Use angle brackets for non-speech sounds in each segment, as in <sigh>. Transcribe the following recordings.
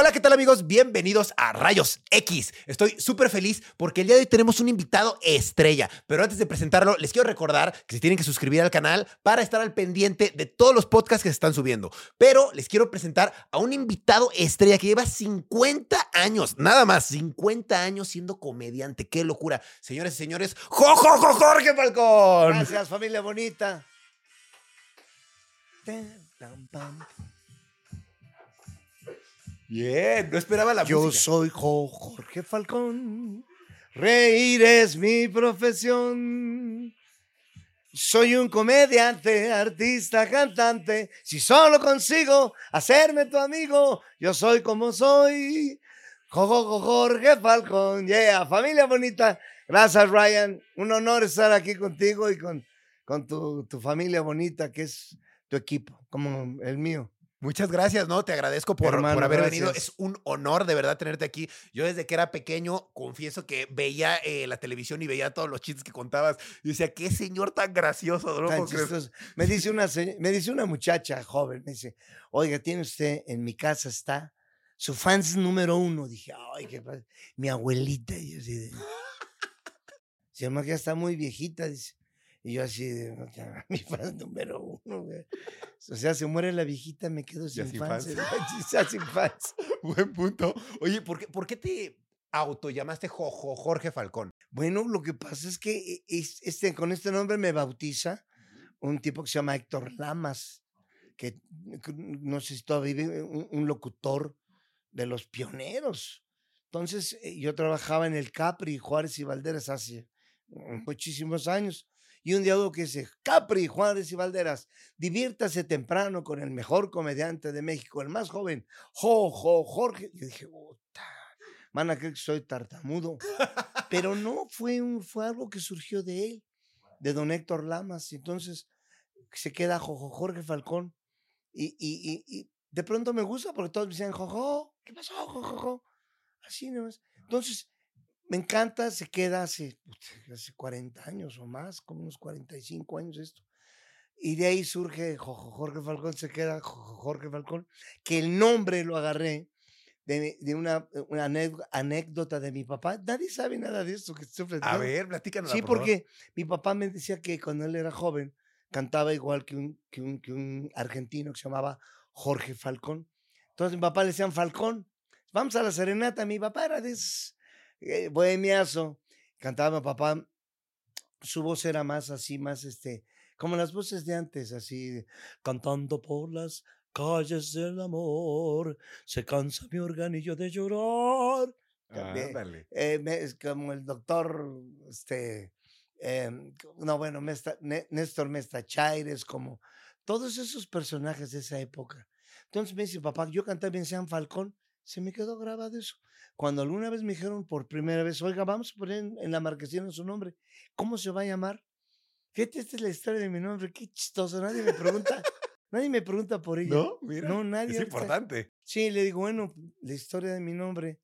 Hola, ¿qué tal amigos? Bienvenidos a Rayos X. Estoy súper feliz porque el día de hoy tenemos un invitado estrella. Pero antes de presentarlo, les quiero recordar que se tienen que suscribir al canal para estar al pendiente de todos los podcasts que se están subiendo. Pero les quiero presentar a un invitado estrella que lleva 50 años, nada más, 50 años siendo comediante. ¡Qué locura! Señores y señores, ¡Jo, jo, jo, Jorge Falcón! Gracias, familia bonita. Bien, no esperaba la Yo música. soy Jo- Jorge Falcón. Reír es mi profesión. Soy un comediante, artista, cantante. Si solo consigo hacerme tu amigo, yo soy como soy. Jo- jo- jo- Jorge Falcón. Yeah, familia bonita. Gracias, Ryan. Un honor estar aquí contigo y con, con tu, tu familia bonita, que es tu equipo, como el mío. Muchas gracias, ¿no? Te agradezco por, Hermano, por haber venido. Es un honor de verdad tenerte aquí. Yo desde que era pequeño, confieso que veía eh, la televisión y veía todos los chistes que contabas. Y decía, qué señor tan gracioso, ¿no? Tan puedo creer". chistoso. Me dice una me dice una muchacha joven, me dice, oiga, tiene usted en mi casa está su fans número uno. Dije, ay, qué padre. Mi abuelita. Y yo así de. <laughs> Se llama que ya está muy viejita, dice. Y yo así de, "No, ya, <laughs> mi fan número uno, güey". O sea, se muere la viejita, me quedo sin, sin fans. fans. <laughs> <laughs> Sin fans. Buen punto. Oye, ¿por qué, por qué te autollamaste Jojo Jorge Falcón? Bueno, lo que pasa es que e- es- este, con este nombre me bautiza un tipo que se llama Héctor Lamas, que no sé si todavía vive, un, un locutor de los pioneros. Entonces, eh, yo trabajaba en el Capri, Juárez y Valderas hace muchísimos años. Y un oigo que dice, Capri, Juárez y Valderas, diviértase temprano con el mejor comediante de México, el más joven, Jo, Jo, Jorge. Yo dije, puta, van a creer que soy tartamudo. Pero no, fue, un, fue algo que surgió de él, de don Héctor Lamas. y Entonces se queda Jojo Jorge Falcón. Y, y, y, y de pronto me gusta porque todos me decían, Jojo, ¿qué pasó, Jojo? Así nomás. Entonces, me encanta, se queda hace, puta, hace 40 años o más, como unos 45 años esto. Y de ahí surge Jorge Falcón, se queda Jorge Falcón, que el nombre lo agarré de, de una, una anécdota- de mi papá. Nadie sabe nada de esto que estoy A ver, platícanos. Sí, porque mi papá me decía que cuando él era joven cantaba igual que un, que un, que un argentino que se llamaba Jorge Falcón. Entonces mi papá le decían Falcón. Vamos a la serenata. Mi papá era de esos, eh, bohemiazo. Cantaba mi papá. Su voz era más así, más este, como las voces de antes, así, cantando por las calles del amor, se cansa mi organillo de llorar. Ándale. eh, es como el doctor, este, em, no, bueno, Mesta- Né- Néstor Mesta Chaires, como todos esos personajes de esa época. Entonces me dice, papá, yo cantaba en San Falcón, se me quedó grabado eso. Cuando alguna vez me dijeron por primera vez, oiga, vamos a poner en, en la marquesina su nombre, ¿cómo se va a llamar? Fíjate, esta es la historia de mi nombre, qué chistoso, nadie me pregunta, nadie me pregunta por ella. ¿No? Mira. No, nadie. es importante. Sí, le digo, bueno, la historia de mi nombre,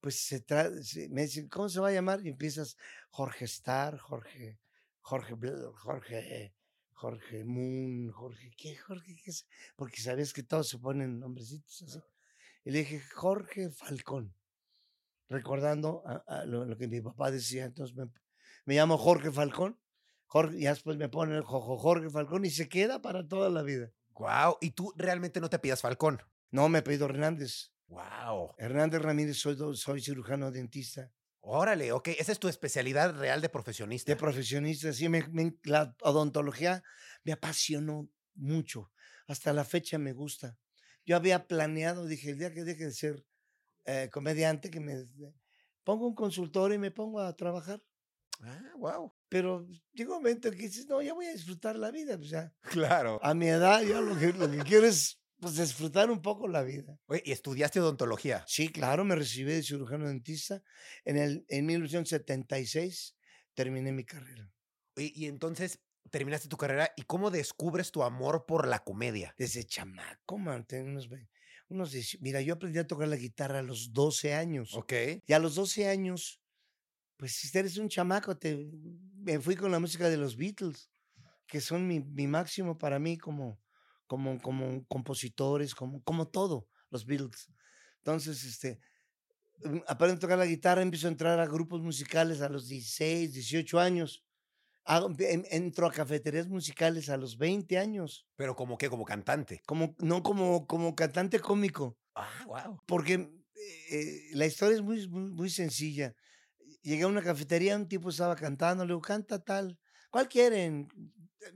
pues se trata, me dicen, ¿cómo se va a llamar? Y empiezas Jorge Star, Jorge, Jorge, Jorge, Jorge Moon, Jorge, ¿qué? Jorge, ¿qué es? Porque sabes que todos se ponen nombrecitos así. Y le dije, Jorge Falcón, recordando a, a lo, lo que mi papá decía. Entonces me, me llamo Jorge Falcón, Jorge, y después me pone el Jojo Jorge Falcón y se queda para toda la vida. Wow. Y tú realmente no te pidas Falcón. No, me he pedido Hernández. Wow. Hernández Ramírez, soy, soy cirujano dentista. Órale, ok. Esa es tu especialidad real de profesionista. De profesionista, sí, me- me- la odontología me apasionó mucho. Hasta la fecha me gusta. Yo había planeado, dije, el día que deje de ser eh, comediante, que me pongo un consultorio y me pongo a trabajar. Ah, wow. Pero llega un momento que dices, no, ya voy a disfrutar la vida. Pues ya, <laughs> Claro. a mi edad, ya lo que, lo que quiero es pues, disfrutar un poco la vida. Oye, ¿y estudiaste odontología? Sí, claro, me recibí de cirujano dentista. En, el, en 1976 terminé mi carrera. Oye, y entonces terminaste tu carrera y cómo descubres tu amor por la comedia. Desde chamaco, man, tenía unos, ve- unos 18 Mira, yo aprendí a tocar la guitarra a los 12 años. Ok. Y a los 12 años, pues si eres un chamaco, te, me fui con la música de los Beatles, que son mi, mi máximo para mí como, como, como compositores, como, como todo, los Beatles. Entonces, este, mm, aprendo a tocar la guitarra, empiezo a entrar a grupos musicales a los 16, 18 años. Entro a cafeterías musicales a los 20 años, Pero como qué, como cantante. como, no como, como cantante cómico. Ah, wow. Porque eh, la historia es muy, muy, muy sencilla. Llegué a una cafetería, un tipo estaba cantando, le digo, canta tal. ¿Cuál quieren?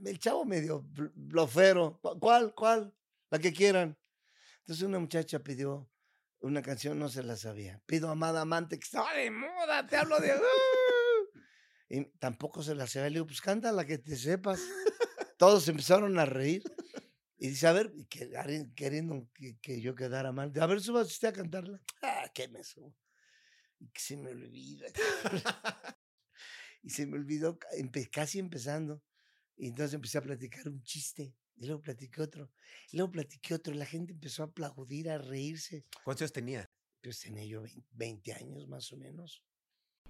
El chavo medio bl- blofero. "¿Cu- ¿Cuál? ¿Cuál? La que quieran. Entonces una muchacha pidió una canción, no se la sabía. Pido Amada Amante, que estaba de moda, te hablo de... Y tampoco se la sabía. Le digo, pues canta la que te sepas. Todos empezaron a reír. Y dice, a ver, que- queriendo que, que yo quedara mal. A ver, suba usted a cantarla. Ah, que me subo. Y que se me olvida. y se me olvidó empe- casi empezando. Y entonces empecé a platicar un chiste. Y luego platiqué otro. Y luego platiqué otro. Y la gente empezó a aplaudir, a reírse. ¿Cuántos años tenía? Pues tenía yo 20, 20 años más o menos.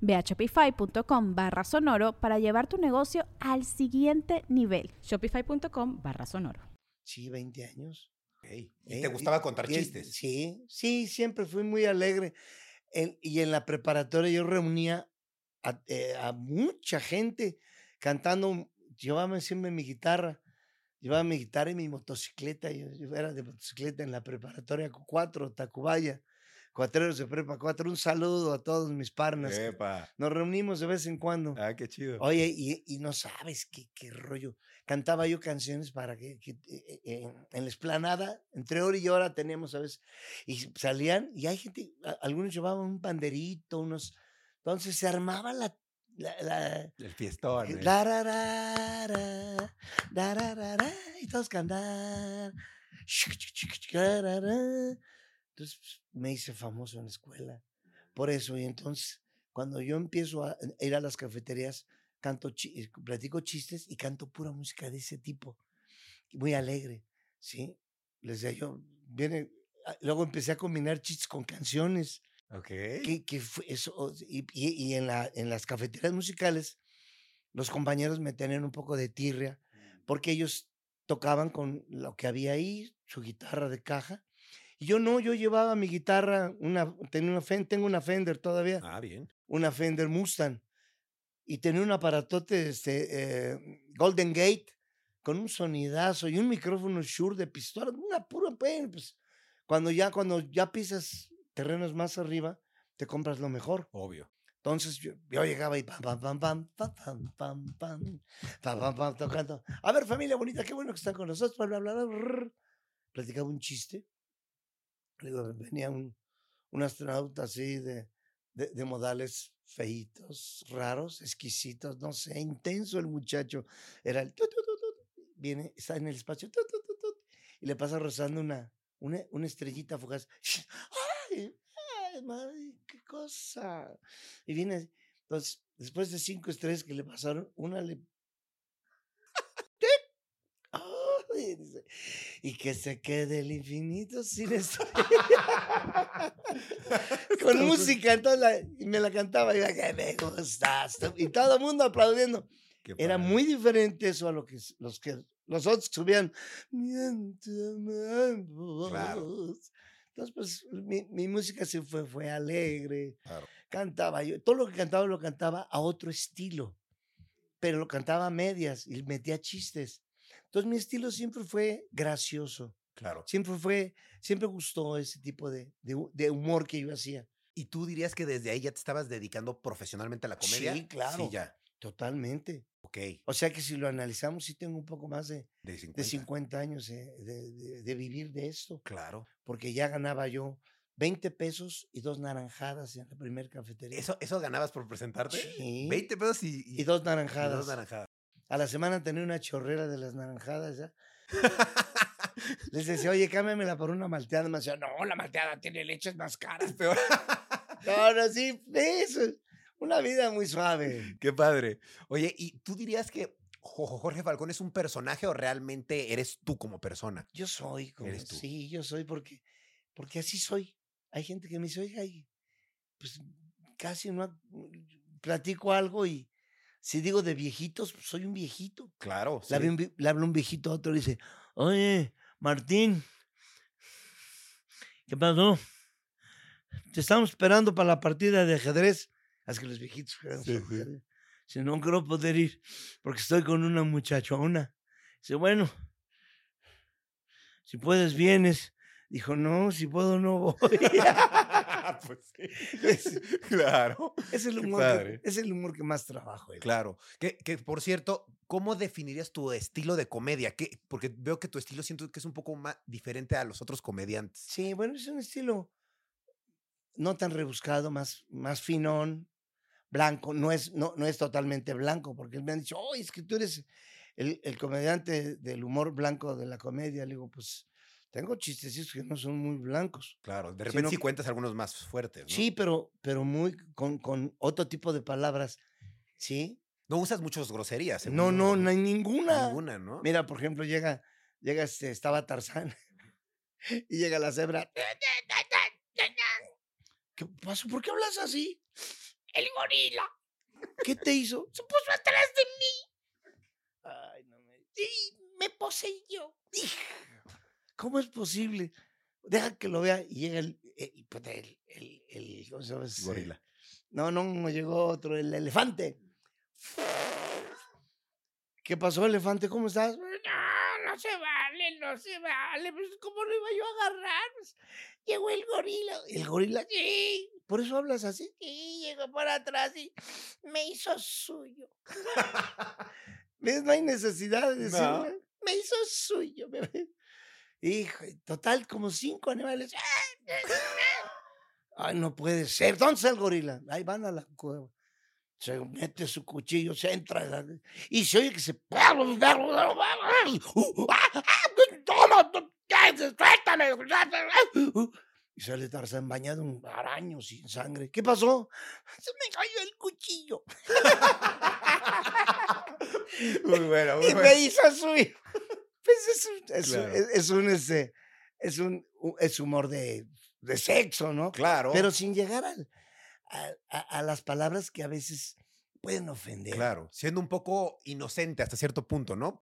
Ve a shopify.com barra sonoro para llevar tu negocio al siguiente nivel. Shopify.com barra sonoro. Sí, 20 años. Ok. ¿Y ¿eh? te gustaba contar y chistes? Sí, sí, siempre fui muy alegre. En- y en la preparatoria yo reunía a, eh, a mucha gente cantando. Llevaba siempre mi guitarra. Llevaba mi guitarra y mi motocicleta. Yo, yo era de motocicleta en la preparatoria 4, Tacubaya. Cuatreros de prepa 4. Un saludo a todos mis partners. Epa. Nos reunimos de vez en cuando. Ah, qué chido. Oye, y, y no sabes qué, qué rollo. Cantaba yo canciones para que, que, eh, eh, en la esplanada, entre hora y hora teníamos, ¿sabes? Y salían, y hay gente, a- algunos llevaban un panderito, unos. Entonces se armaba la. la, la El fiestón. eh, eh. lararara, lararara, y todos cantar. Entonces pues, me hice famoso en la escuela. Por eso, y entonces, cuando yo empiezo a ir a las cafeterías, canto, eh, platico chistes y canto pura música de ese tipo. Muy alegre, ¿sí? Les decía yo, viene. ah, Luego empecé a combinar chistes con canciones Ok. que, que fue eso, y, y- y en, la, en las cafeterías musicales, los compañeros me tenían un poco de tirria, porque ellos tocaban con lo que había ahí, su guitarra de caja, y yo no, yo llevaba mi guitarra, una, tenía una Fen- tengo una Fender todavía, Ah, bien. una Fender Mustang, y tenía un aparatote este, eh, Golden Gate, con un sonidazo y un micrófono Shure de pistola, una pura pues, cuando ya, cuando ya pisas terrenos más arriba, te compras lo mejor. Obvio. Entonces yo, yo llegaba y pam, pam, pam, pam, pam, pam, pam, pam, pam, pam, pam, tocando. A ver, familia bonita, qué bueno que están con nosotros. Bla, bla, bla, brr. Platicaba un chiste. Venía un, un astronauta así de, de, de modales feitos, raros, exquisitos, no sé, intenso el muchacho. Era el... Viene, está en el espacio y le pasa rozando una, una, una estrellita fugaz. <laughs> ¡Ay! ¡Ay, madre! ¡Qué cosa! Y viene, entonces, después de cinco estrellas que le pasaron, una le... ¡Ay! Y, dice, "Y que se quede el infinito sin estrella. <laughs> Con música, entonces la- y me la cantaba y que me gustas. tú", Y todo el mundo aplaudiendo. Era muy diferente eso a lo que los que los otros subían. Claro. Entonces, pues mi, mi música sí fue, fue alegre. Claro. Cantaba yo. Todo lo que cantaba lo cantaba a otro estilo. Pero lo cantaba a medias y metía chistes. Entonces mi estilo siempre fue gracioso. Claro. Siempre fue, siempre gustó ese tipo de, de hu- de humor que yo hacía. ¿Y tú dirías que desde ahí ya te estabas dedicando profesionalmente a la comedia? Sí, claro. Sí, ya. Totalmente. Ok. O sea que si lo analizamos, sí tengo un poco más de, De 50. de 50 años eh, de, vivir de esto, Claro. porque ya ganaba yo 20 pesos y dos naranjadas en la primer cafetería. ¿Eso, ¿Eso ganabas por presentarte? Sí. 20 pesos y, y dos y naranjadas. dos naranjadas. A la semana tenía una chorrera de las naranjadas ya. <laughs> Les decía, oye, cámbiamela por una malteada. Me decía, no, la malteada tiene leches más caras. Peor. <laughs> No, no, sí, eso. Una vida muy suave. Qué padre. Oye, ¿y tú dirías que Jo- Jorge Falcón es un personaje o realmente eres tú como persona? Yo soy como, Eres tú. sí, yo soy porque, porque así soy. Hay gente que me dice, oiga, pues casi no ha- platico algo y si digo de viejitos, pues, soy un viejito. Claro. Le, le habla un viejito a otro y dice, oye, Martín, ¿qué pasó? Te estamos esperando para la partida de ajedrez. Es que los viejitos Sí, sí. Dice, no quiero poder ir porque estoy con una muchachona. Dice, bueno, si puedes vienes. Dijo, no, si puedo no voy. <laughs> <laughs> pues sí. Claro. es el humor que, es el humor que más trabajo. Claro. Que, que, por cierto, ¿cómo definirías tu estilo de comedia? ¿Qué- porque veo que tu estilo siento que es un poco más diferente a los otros comediantes. Sí, bueno, es un estilo no tan rebuscado, más, más finón, blanco. No es, no, no es totalmente blanco, porque me han dicho, oh, es que tú eres el, el comediante del humor blanco de la comedia. Le digo, pues tengo chistecitos que no son muy blancos. Claro. De Sino repente sí cuentas algunos más fuertes, ¿no? Sí, pero, pero muy con, con otro tipo de palabras. ¿Sí? No usas muchas groserías. No, no, no hay ninguna. Ninguna, ¿no? Mira, por ejemplo, llega, llega este, estaba Tarzán <laughs> y llega la cebra. ¿Qué pasó? ¿Por qué hablas así? El gorila. ¿Qué te hizo? Se puso atrás de mí. Ay, no me. Sí, me poseyó. ¿Cómo es posible? Deja que lo vea y llega el, el, pues, el, el, el- ¿cómo se llama ese? Gorila. No, no, no llegó otro, el elefante. ¿Qué pasó, elefante? ¿Cómo estás? No, no se vale, no se vale. Pues, ¿cómo lo iba yo a agarrar? Pues, llegó el gorila. ¿El gorila? Sí. ¿Por eso hablas así? Sí, llegó por atrás y me hizo suyo. <laughs> ¿Ves? No hay necesidad de No. decirle. Me hizo suyo, bebé. Hijo, total, como cinco animales. Ay, no puede ser. ¿Dónde está el gorila? Ahí van a la cueva. Se mete su cuchillo, se entra y se oye que se. ¡Toma! ¡Suéltame! Y sale Tarzán bañado en araños sin sangre. ¿Qué pasó? Se me cayó el cuchillo. <laughs> Muy bueno, muy <laughs> y me hizo suyo. Pues es un, es, Claro. es- es un, este, es un, es humor de, de sexo, ¿no? Claro. Pero sin llegar al- a, las palabras que a veces pueden ofender. Claro. Siendo un poco inocente hasta cierto punto, ¿no?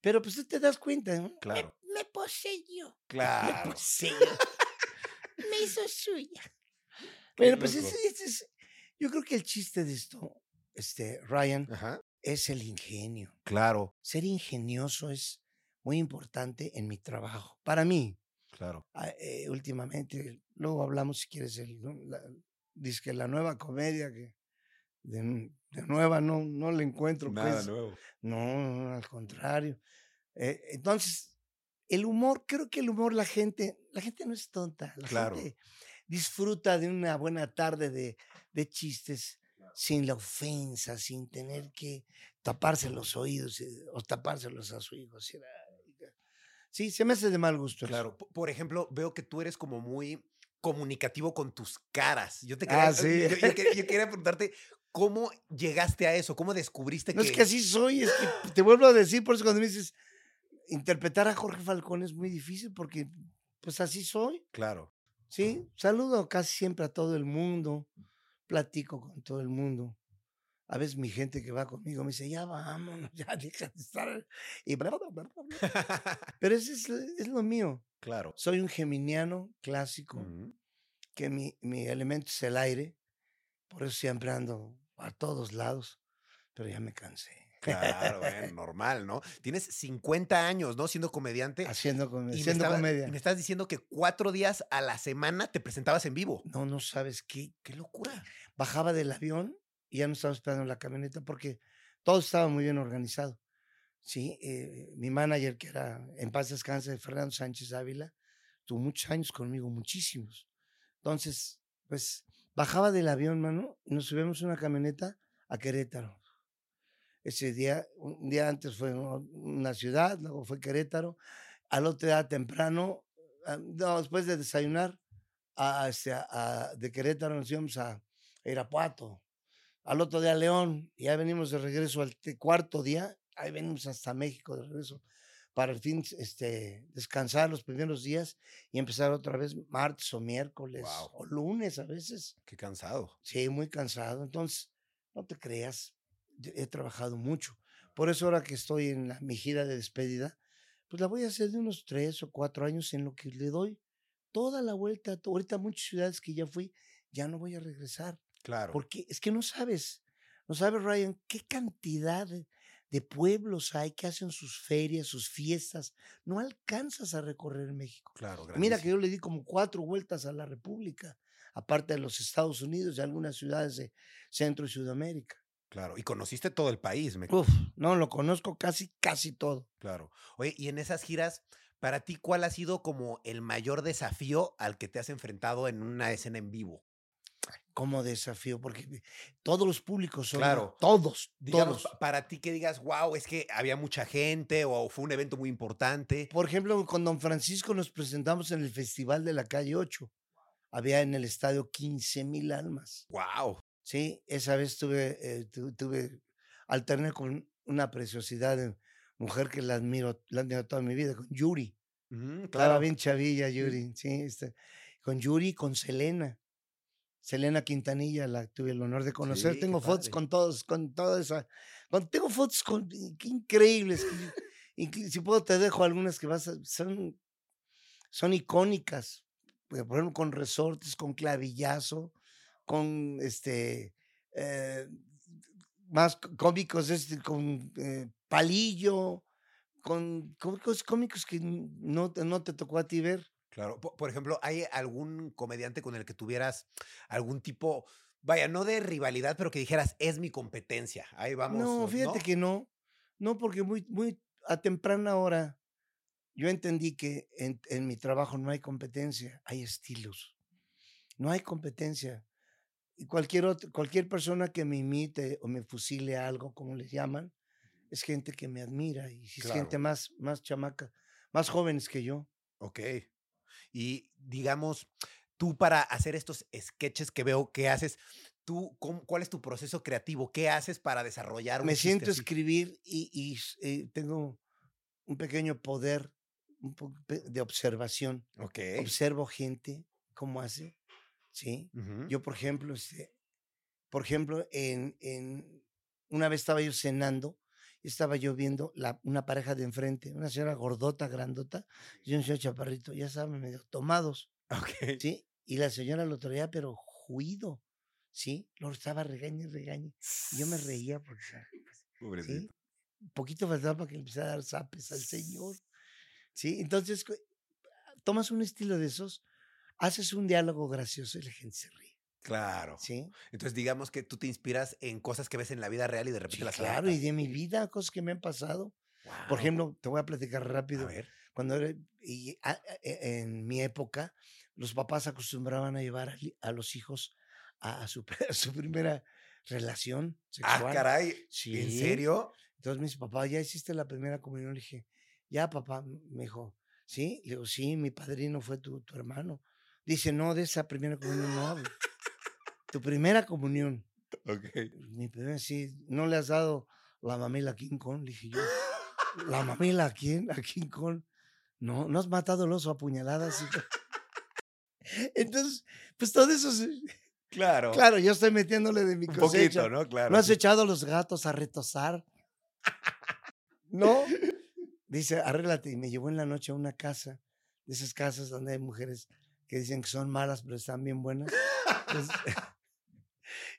Pero pues tú te das cuenta, ¿no? Claro. Me, me poseyó. Me Claro. poseyó. <laughs> me hizo suya. Pero pues ese- ese es- yo creo que el chiste de esto, este, Ryan, Ajá. es el ingenio. Claro. Ser ingenioso es muy importante en mi trabajo. Para mí, Claro. ah, eh, últimamente, luego hablamos si quieres, el, la, que la nueva comedia que de, de nueva no, no le encuentro. Nada pues. nuevo. No, al contrario. Eh, entonces, el humor, creo que el humor, la gente, la gente no es tonta. La Claro. gente disfruta de una buena tarde de, de chistes sin la ofensa, sin tener que taparse los oídos eh, o tapárselos a su hijo. "Ay, ya". Sí, se me hace de mal gusto. Claro. Por ejemplo, veo que tú eres como muy comunicativo con tus caras. Yo te quería, Ah, sí. yo, yo quería, yo quería preguntarte cómo llegaste a eso, cómo descubriste No que es que así soy, es que te vuelvo a decir, por eso cuando me dices, interpretar a Jorge Falcón es muy difícil porque, pues así soy. Claro. Sí, saludo casi siempre a todo el mundo, platico con todo el mundo. A veces mi gente que va conmigo me dice, ya vámonos, <laughs> ya deja de estar. Y bla, bla, bla. <laughs> Pero eso es, es lo mío. claro. Soy un geminiano clásico, Ujú. que mi, mi elemento es el aire. Por eso siempre ando a todos lados. Pero ya me cansé. Claro, bueno, <laughs> normal, ¿no? Tienes 50 años, ¿no? Siendo comediante. Haciendo, com- y haciendo estaba- comedia. y me estás diciendo que cuatro días a la semana te presentabas en vivo. No, no sabes qué. ¡Qué locura! Bajaba del avión y ya no estaba esperando en la camioneta porque todo estaba muy bien organizado. Sí, eh, mi manager, que era en paz descanse, Fernando Sánchez Ávila, tuvo muchos años conmigo, muchísimos. Entonces, pues bajaba del avión, mano, y nos subimos una camioneta a Querétaro. Ese día, un día antes fue una ciudad, luego fue Querétaro. Al otro día temprano, ah, no, después de desayunar, a, este, a- a- de Querétaro nos íbamos a Irapuato. Al otro día a León, y ya venimos de regreso al cuarto día, ahí venimos hasta México de regreso, para el fin este, descansar los primeros días y empezar otra vez martes o miércoles Guau. o lunes a veces. ¡Qué cansado! Sí, muy cansado. Entonces, no te creas, he trabajado mucho. Por eso ahora que estoy en la, mi gira de despedida, pues la voy a hacer de unos tres o cuatro años en lo que le doy toda la vuelta. Ahorita muchas ciudades que ya fui, ya no voy a regresar. Claro. Porque es que no sabes, no sabes, Ryan, qué cantidad de, pueblos hay que hacen sus ferias, sus fiestas. No alcanzas a recorrer México. Claro, Mira que yo le di como cuatro vueltas a la República, aparte de los Estados Unidos y algunas ciudades de Centro y Sudamérica. Claro. Y conociste todo el país, me Uf, no, lo conozco casi, casi todo. Claro. Oye, y en esas giras, para ti, ¿cuál ha sido como el mayor desafío al que te has enfrentado en una escena en vivo? Como desafío, porque todos los públicos son. Claro. Todos, Digamos, todos. pa- para ti que digas, wow, es que había mucha gente o fue un evento muy importante. Por ejemplo, con Don Francisco nos presentamos en el Festival de la Calle 8. Había en el estadio 15 mil almas. Wow. Sí, esa vez tuve, eh, tu- tuve, alterné con una preciosidad de mujer que la admiro, la admiro toda mi vida, con Yuri. Estaba claro. bien chavilla, Yuri. Sí, este, con Yuri y con Selena. Selena Quintanilla, la tuve el honor de conocer. Sí, tengo fotos padre. con todos, con toda esa. con- tengo fotos con, qué increíbles. que- si puedo, te dejo algunas que vas a. Son, son icónicas. Por ejemplo, con resortes, con clavillazo, con este. eh, más cómicos, este, con eh, palillo, con cómicos, cómicos que no, no te tocó a ti ver. Claro. Po- Por ejemplo, ¿hay algún comediante con el que tuvieras algún tipo, vaya, no de rivalidad, pero que dijeras, es mi competencia? Ahí vamos. no, fíjate que no. No, porque muy, muy a temprana hora yo entendí que en, en mi trabajo no hay competencia, hay estilos. No hay competencia. Y cualquier, otro, cualquier persona que me imite o me fusile algo, como les llaman, es gente que me admira y es gente Claro. más, más chamaca, más jóvenes que yo. Ok. Y digamos, tú para hacer estos sketches que veo que haces, tú, cómo- ¿cuál es tu proceso creativo? ¿Qué haces para desarrollar un me siento a escribir y, y s- eh, tengo un pequeño poder un po- de observación. Observo gente, cómo hace, ¿sí? Ujú. Yo, por ejemplo, este, por ejemplo, en, en- una vez estaba yo cenando y estaba yo viendo la, una pareja de enfrente, una señora gordota, grandota, y un señor chaparrito, ya saben, medio tomados, Ok. ¿sí? Y la señora lo traía, pero juido, ¿sí? Lo estaba regañe, regañe. Y yo me reía porque, <laughs> ¿sí? Poquito faltaba para que le empezara a dar zapes al señor. ¿Sí? Entonces, tomas un estilo de esos, haces un diálogo gracioso y la gente se ríe. Claro. ¿Sí? Entonces, digamos que tú te inspiras en cosas que ves en la vida real y de repente Sí, las claro, y de mi vida, cosas que me han pasado. Por ejemplo, te voy a platicar a rápido. ver. Cuando era, y, a- a- e- en mi época, los papás acostumbraban a llevar a, a los hijos a, a su, a <laughs> su primera relación Ah, sexual. caray. ¿En Sí. serio? Entonces me dice, papá, ¿ya hiciste la primera comunión? Le dije, ya, papá. Me dijo, ¿sí? Le digo, sí, mi padrino fue tu, tu hermano. Dice, no, de esa primera comunión no hablo. Tu primera comunión. Ok. Mi primera, sí, ¿no le has dado la mamela a King Kong? Dije yo. La mamila, ¿a quién? ¿A quién con? No, no has matado el oso a puñaladas. hijo?" <laughs> Entonces, pues todo eso. se- Claro. Claro, yo estoy metiéndole de mi Un cosecha. poquito, ¿no? Claro. ¿No has sí. echado a los gatos a retosar? No. Dice, arréglate. Y me llevó en la noche a una casa, de esas casas donde hay mujeres que dicen que son malas, pero están bien buenas. Entonces,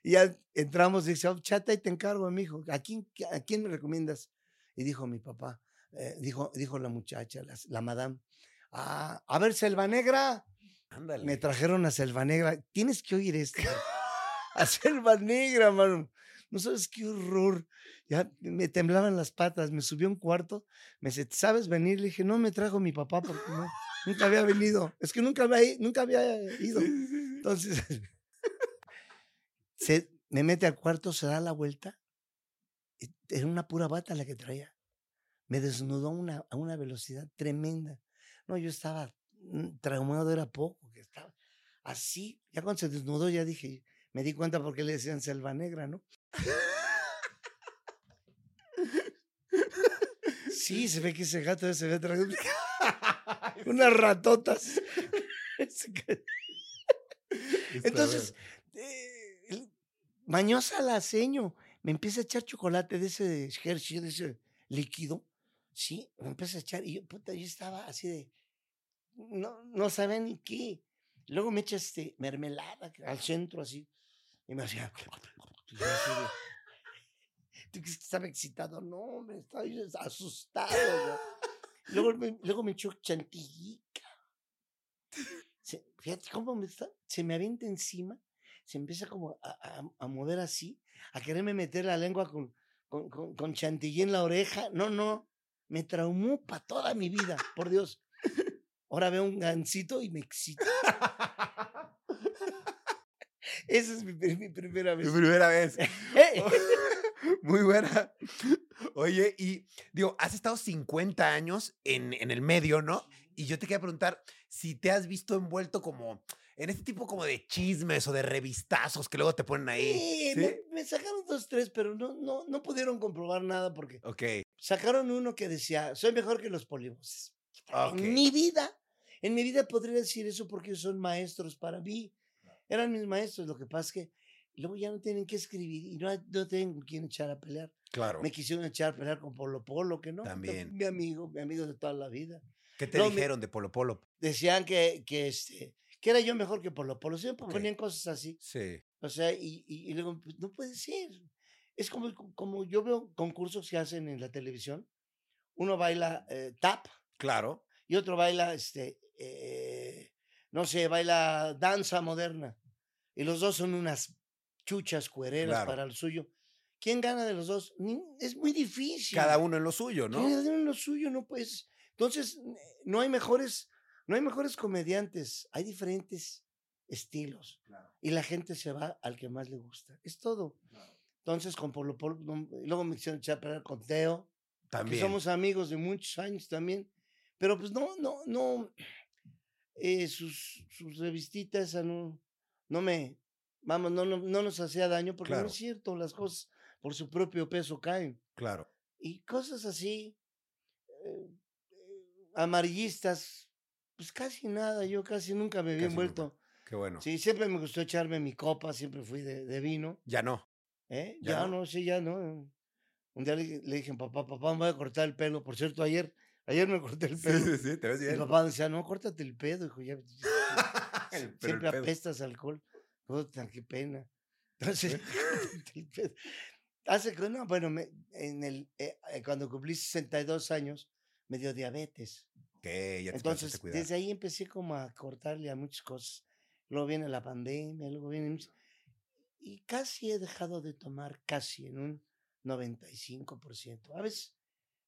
y ya entramos y dice, oh, chata y te encargo, mi hijo. ¿A quién, ¿A quién me recomiendas? Y dijo mi papá, eh, dijo, dijo la muchacha, la, la madame, "Ah, a ver, Selva Negra. Ándale. Me trajeron a Selva Negra. Tienes que oír esto. <laughs> a Selva Negra, mano. No sabes qué horror. Ya me temblaban las patas. Me subió a un cuarto. Me dice, ¿sabes venir? Le dije, no me trajo mi papá porque no, nunca había venido. Es que nunca había, nunca había ido. Entonces, <laughs> se, me mete al cuarto, se da la vuelta. y Era una pura bata la que traía. Me desnudó a una, a una velocidad tremenda. No, yo estaba mm, traumado, era poco, que estaba así. Ya cuando se desnudó, ya dije, me di cuenta por qué le decían selva negra, ¿no? Sí, se ve que ese gato se ve traído <laughs> unas ratotas. <laughs> <laughs> Entonces, mañosa la seño. Me empieza a echar chocolate de ese Hershey, de ese líquido. Sí, me empieza a echar. Y yo, puta, yo estaba así de. No, no sabía ni qué. Luego me echa este mermelada al centro así. Y me hacía. <laughs> y yo así de, ¿Tú crees que estaba excitado? No, me estaba asustado. ¿no? Luego, me, luego me echó chantillica. Se- fíjate cómo me está, se me avienta encima, se empieza como a, a- a mover así, a quererme meter la lengua con, con, con, con chantilly en la oreja. No, no, me traumó para toda mi vida, por Dios. Ahora veo un gancito y me excita. Esa es mi, mi primera vez. Mi primera vez. ¡Eh! <laughs> <laughs> Muy buena. Oye, y digo, has estado 50 años en, en el medio, ¿no? Y yo te quería preguntar si te has visto envuelto como en este tipo como de chismes o de revistazos que luego te ponen ahí. Sí, ¿Sí? me, me sacaron dos, tres, pero no, no, no pudieron comprobar nada porque Ok, sacaron uno que decía, soy mejor que los polivoces. ok. En mi vida, en mi vida podría decir eso porque son maestros para mí. Eran mis maestros, lo que pasa es que luego ya no tienen que escribir y no, no tienen con quién echar a pelear. Claro. Me quisieron echar a pelear con Polo Polo, que no. También. Mi amigo, mi amigo de toda la vida. ¿Qué te no, dijeron de Polo Polo? Decían que, que, este, que era yo mejor que Polo Polo. Siempre Ok. ponían cosas así. Sí. O sea, y, y, y luego, pues, no puede ser. Es como, como yo veo concursos que hacen en la televisión. Uno baila eh, tap Claro. y otro baila, este, eh, no sé, baila danza moderna. Y los dos son unas chuchas cuereras Claro. para el suyo. ¿Quién gana de los dos? Es muy difícil. Cada uno en lo suyo, ¿no? Cada uno en lo suyo, no puedes. Entonces, no hay mejores, no hay mejores comediantes, hay diferentes estilos. Y la gente se va al que más le gusta. Es todo. Entonces, con Polo Polo, luego me hicieron echar con Teo, que También. somos amigos de muchos años también. Pero pues no, no, no. eh, sus, sus revistitas esa no, no me, vamos, no, no, no nos hacía daño porque no es cierto, las cosas por su propio peso caen Claro. y cosas así eh, eh, amarillistas, pues casi nada, yo casi nunca me Casi envuelto. Qué bueno. Sí, siempre me gustó echarme mi copa, siempre fui de, de vino, Ya no. ¿eh? ¿Ya Ya, no? no? sí, ya no. Un día le, le dije, papá, papá, me voy a cortar el pelo. Por cierto, ayer, ayer me corté el <laughs> Sí, pelo. sí, sí, te ves Mi bien. papá decía, no, córtate el pedo, hijo, ya, <laughs> El- el siempre pedo. apestas alcohol. Puta, qué pena. Entonces, <laughs> el pedo. hace que, no, bueno, me- en el, eh, eh, cuando cumplí 62 años, me dio diabetes. Ok, ya te Entonces, cuidar. desde ahí empecé como a cortarle a muchas cosas. Luego viene la pandemia, luego viene... Y casi he dejado de tomar, casi en un 95%. A veces,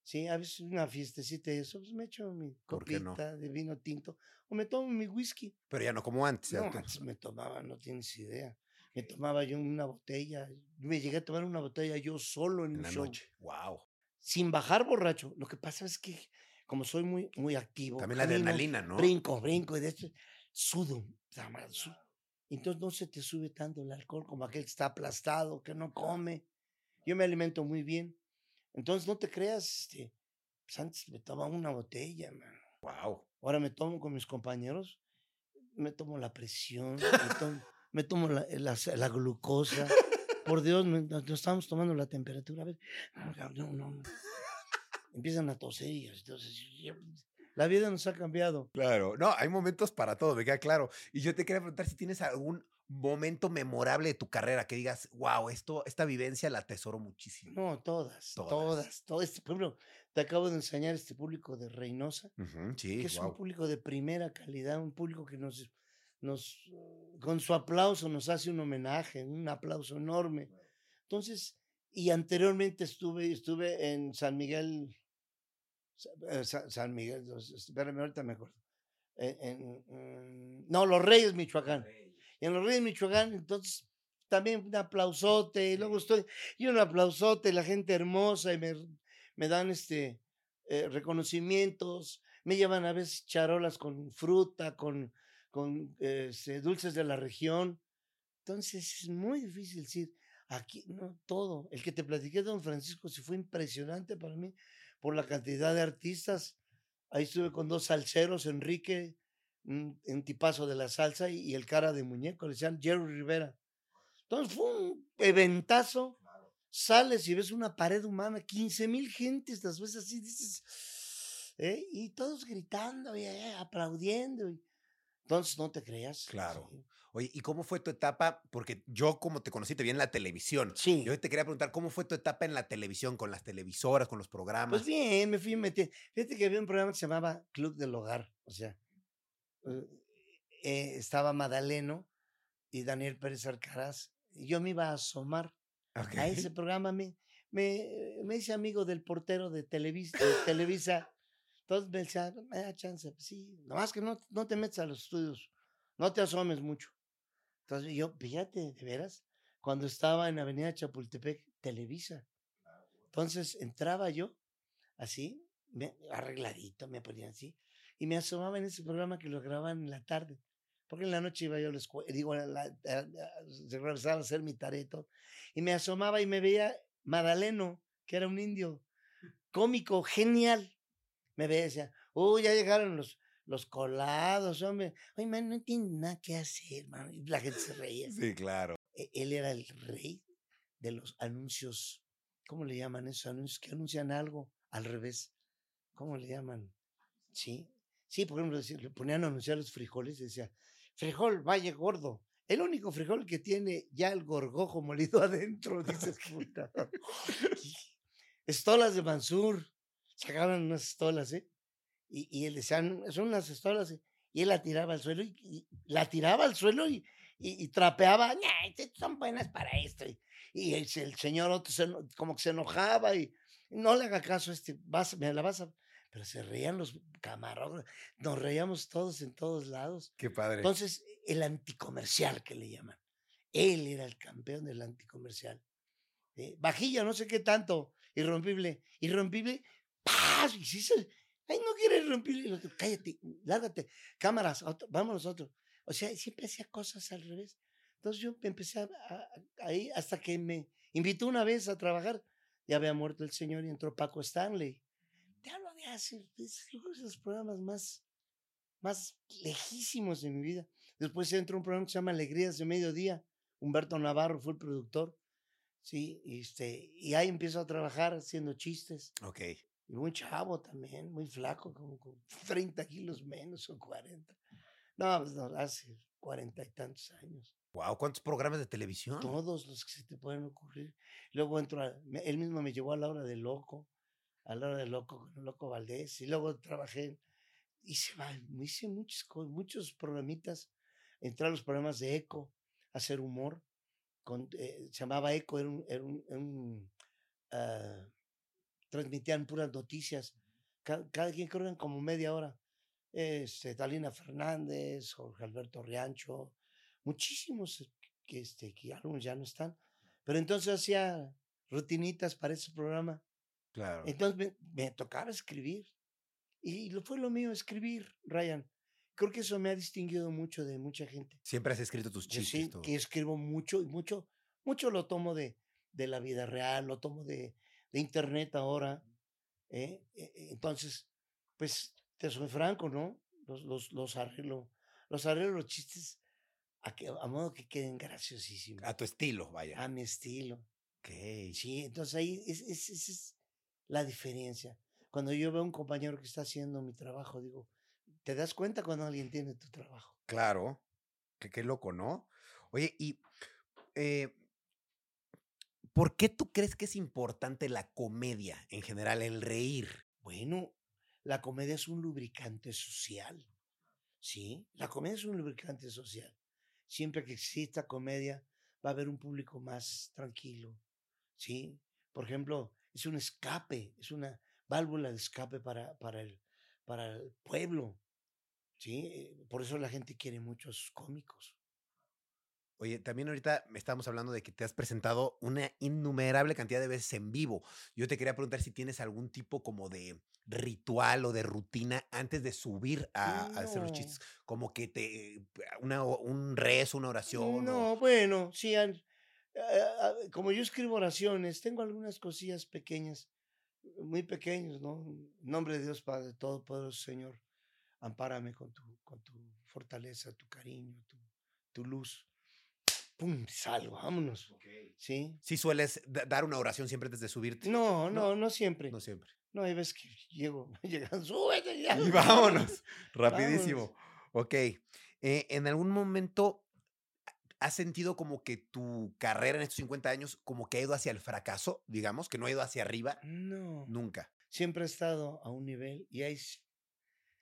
sí, a veces una fiestecita y eso, pues me echo mi ¿Por qué no? copita de vino tinto o me tomo mi whisky. Pero ya no como antes. No, te- antes me tomaba, no tienes idea. Me tomaba yo una botella, me llegué a tomar una botella yo solo en, en un la show, noche. Wow. sin bajar borracho. Lo que pasa es que como soy muy, muy activo, También la camino, adrenalina, ¿no? brinco, brinco, y de hecho, sudo, Entonces no se te sube tanto el alcohol como aquel que está aplastado, que no come. Yo me alimento muy bien. Entonces no te creas, este, Pues antes me tomaba una botella, man. Wow. Ahora me tomo con mis compañeros, me tomo la presión, me tomo, me tomo la, la- la glucosa. Por Dios, nos nos estamos tomando la temperatura. A ver, no, no, no. Empiezan a toser y entonces yo- la vida nos ha cambiado. Claro. No, hay momentos para todo, me queda claro. Y yo te quería preguntar si tienes algún momento memorable de tu carrera que digas, wow, esto, esta vivencia la atesoro muchísimo. No, todas, Todas. todas, todas. Este, por ejemplo, te acabo de enseñar este público de Reynosa, sí, que es un público de primera calidad, un público que nos, nos, eh, con su aplauso nos hace un homenaje, un aplauso enorme. Entonces, y anteriormente estuve, estuve en San Miguel, San Miguel, espérame, ahorita me acuerdo. En, en, mm, no, Los Reyes, Michoacán. Y en Los Reyes, Michoacán, entonces también un aplausote, y luego estoy, y un aplausote, la gente hermosa, y me, me dan este eh, reconocimientos, me llevan a veces charolas con fruta, con, con eh, este, dulces de la región. Entonces es muy difícil decir, aquí, no, todo. El que te platiqué Don Francisco sí fue impresionante para mí por la cantidad de artistas. Ahí estuve con dos salseros, Enrique, un, un tipazo de la salsa, y, y el cara de muñeco, le decían Jerry Rivera. Entonces fue un eventazo. Sales y ves una pared humana, 15 mil gentes, las ves así, dices, ¿eh? y todos gritando y eh, aplaudiendo. y- Entonces no te creas. Claro. Sí. Oye, ¿y cómo fue tu etapa? Porque yo, como te conocí, te vi en la televisión. Sí. Yo te quería preguntar, ¿cómo fue tu etapa en la televisión, con las televisoras, con los programas? Pues bien, me fui metiendo. Fíjate que había un programa que se llamaba Club del Hogar. O sea, eh, eh, estaba Madaleno y Daniel Pérez Alcaraz. Y yo me iba a asomar a ese programa. Me, me, me hice amigo del portero de Televisa. de Televisa. Entonces me decía, me da chance. Pues sí, nomás que no, no te metas a los estudios. No te asomes mucho. Entonces yo, fíjate, de veras, cuando estaba en Avenida Chapultepec, Televisa. Entonces entraba yo así, me- arregladito, me ponía así, y me asomaba en ese programa que lo grababan en la tarde, porque en la noche iba yo a la escuela, digo, a regresaba a hacer mi tarea y me asomaba y me veía Madaleno, que era un indio cómico, genial. Me veía y decía, uy, ya llegaron los, los colados, hombre. Oye, man, no tienen nada que hacer, man. Y la gente se reía. Sí, claro. E- Él era el rey de los anuncios. ¿Cómo le llaman esos anuncios? Que anuncian algo al revés. ¿Cómo le llaman? Sí. Sí, por ejemplo, le ponían a anunciar los frijoles y decía, frijol, valle gordo. El único frijol que tiene ya el gorgojo molido <laughs> adentro, dices, puta. <laughs> Estolas de Mansur. Sacaban unas estolas, ¿eh? Y, y él decía, "No, son unas estolas. ¿eh?". Y él la tiraba al suelo y, y la tiraba al suelo y, y, y trapeaba, "Ña, estas son buenas para esto. Y, y el, el señor otro se como que se enojaba y no le haga caso a este, vas, me la vas a... Pero se reían los camarógrafos, nos reíamos todos en todos lados. Qué padre. Entonces, el anticomercial que le llaman. Él era el campeón del anticomercial. ¿eh? Vajilla, no sé qué tanto, irrompible, irrompible, ¡paz! Y si se, ay, no quiere irrompible, y el otro, cállate, lárgate, cámaras, otro- vámonos otro. O sea, siempre hacía cosas al revés. Entonces yo empecé ahí hasta que me invitó una vez a trabajar. Ya había muerto el señor y entró Paco Stanley. Te hablo de hace, los programas más, más lejísimos de mi vida. Después entró un programa que se llama Alegrías de Mediodía. Humberto Navarro fue el productor. Sí, este, y ahí empiezo a trabajar haciendo chistes. Ok. Y muy chavo también, muy flaco, como con <laughs> 30 kilos menos o 40. No, pues no, hace cuarenta y tantos años. Wow, ¿cuántos programas de televisión? Todos los que se te pueden ocurrir. Luego entro, a- me- él mismo me llevó a la hora de loco, a la hora de loco con el loco Valdés. Y luego trabajé, hice, hice muchos, muchos programitas. Entré a los programas de Eco, a hacer humor. Con, eh, se llamaba Eco, era un, era un- era un, transmitían puras noticias. Ca- Cada, quien creo que como media hora. Este, Talina Fernández, Jorge Alberto Riancho, muchísimos que, este, que algunos ya no están. Pero entonces hacía rutinitas para ese programa. Claro. Entonces me, me tocaba escribir. Y lo fue lo mío, escribir, Ryan. Creo que eso me ha distinguido mucho de mucha gente. Siempre has escrito tus chistes. sí, que escribo mucho y mucho, mucho lo tomo de, de la vida real, lo tomo de, de internet ahora. ¿eh? E- e- Entonces, pues, te soy franco, ¿no? Los, los, los arreglo, los arreglo los chistes a, que, a modo que queden graciosísimos. A tu estilo, vaya. A mi estilo. Ok. Sí, entonces ahí es, es- esa es la diferencia. Cuando yo veo a un compañero que está haciendo mi trabajo, digo, te das cuenta cuando alguien tiene tu trabajo. Claro. Qué, qué loco, ¿no? Oye, y eh, ¿por qué tú crees que es importante la comedia en general, el reír? Bueno, la comedia es un lubricante social. Sí, la comedia es un lubricante social. Siempre que exista comedia, va a haber un público más tranquilo. Sí, por ejemplo, es un escape, es una válvula de escape para, para, el, para el pueblo. Sí, por eso la gente quiere mucho a sus cómicos. Oye, también ahorita estábamos hablando de que te has presentado una innumerable cantidad de veces en vivo. Yo te quería preguntar si tienes algún tipo como de ritual o de rutina antes de subir a, a hacer los chistes, como que te una, o- un rezo, una oración. o- No, bueno, sí, como yo escribo oraciones, tengo algunas cosillas pequeñas, muy pequeños, ¿no? En nombre de Dios Padre Todopoderoso, Señor, ampárame con tu, con tu fortaleza, tu cariño, tu, tu luz. ¡Pum! Salgo, vámonos. ¿Sí? Sí sueles da- dar una oración siempre antes de subirte. No, No. no, no siempre. No siempre. No, hay veces que llego, <laughs> llegan, súbete ya. Y <laughs> vámonos, rapidísimo. Ok. eh, ¿En algún momento has sentido como que tu carrera en estos 50 años como que ha ido hacia el fracaso, digamos, que no ha ido hacia arriba? No, Nunca. siempre he estado a un nivel y ahí s-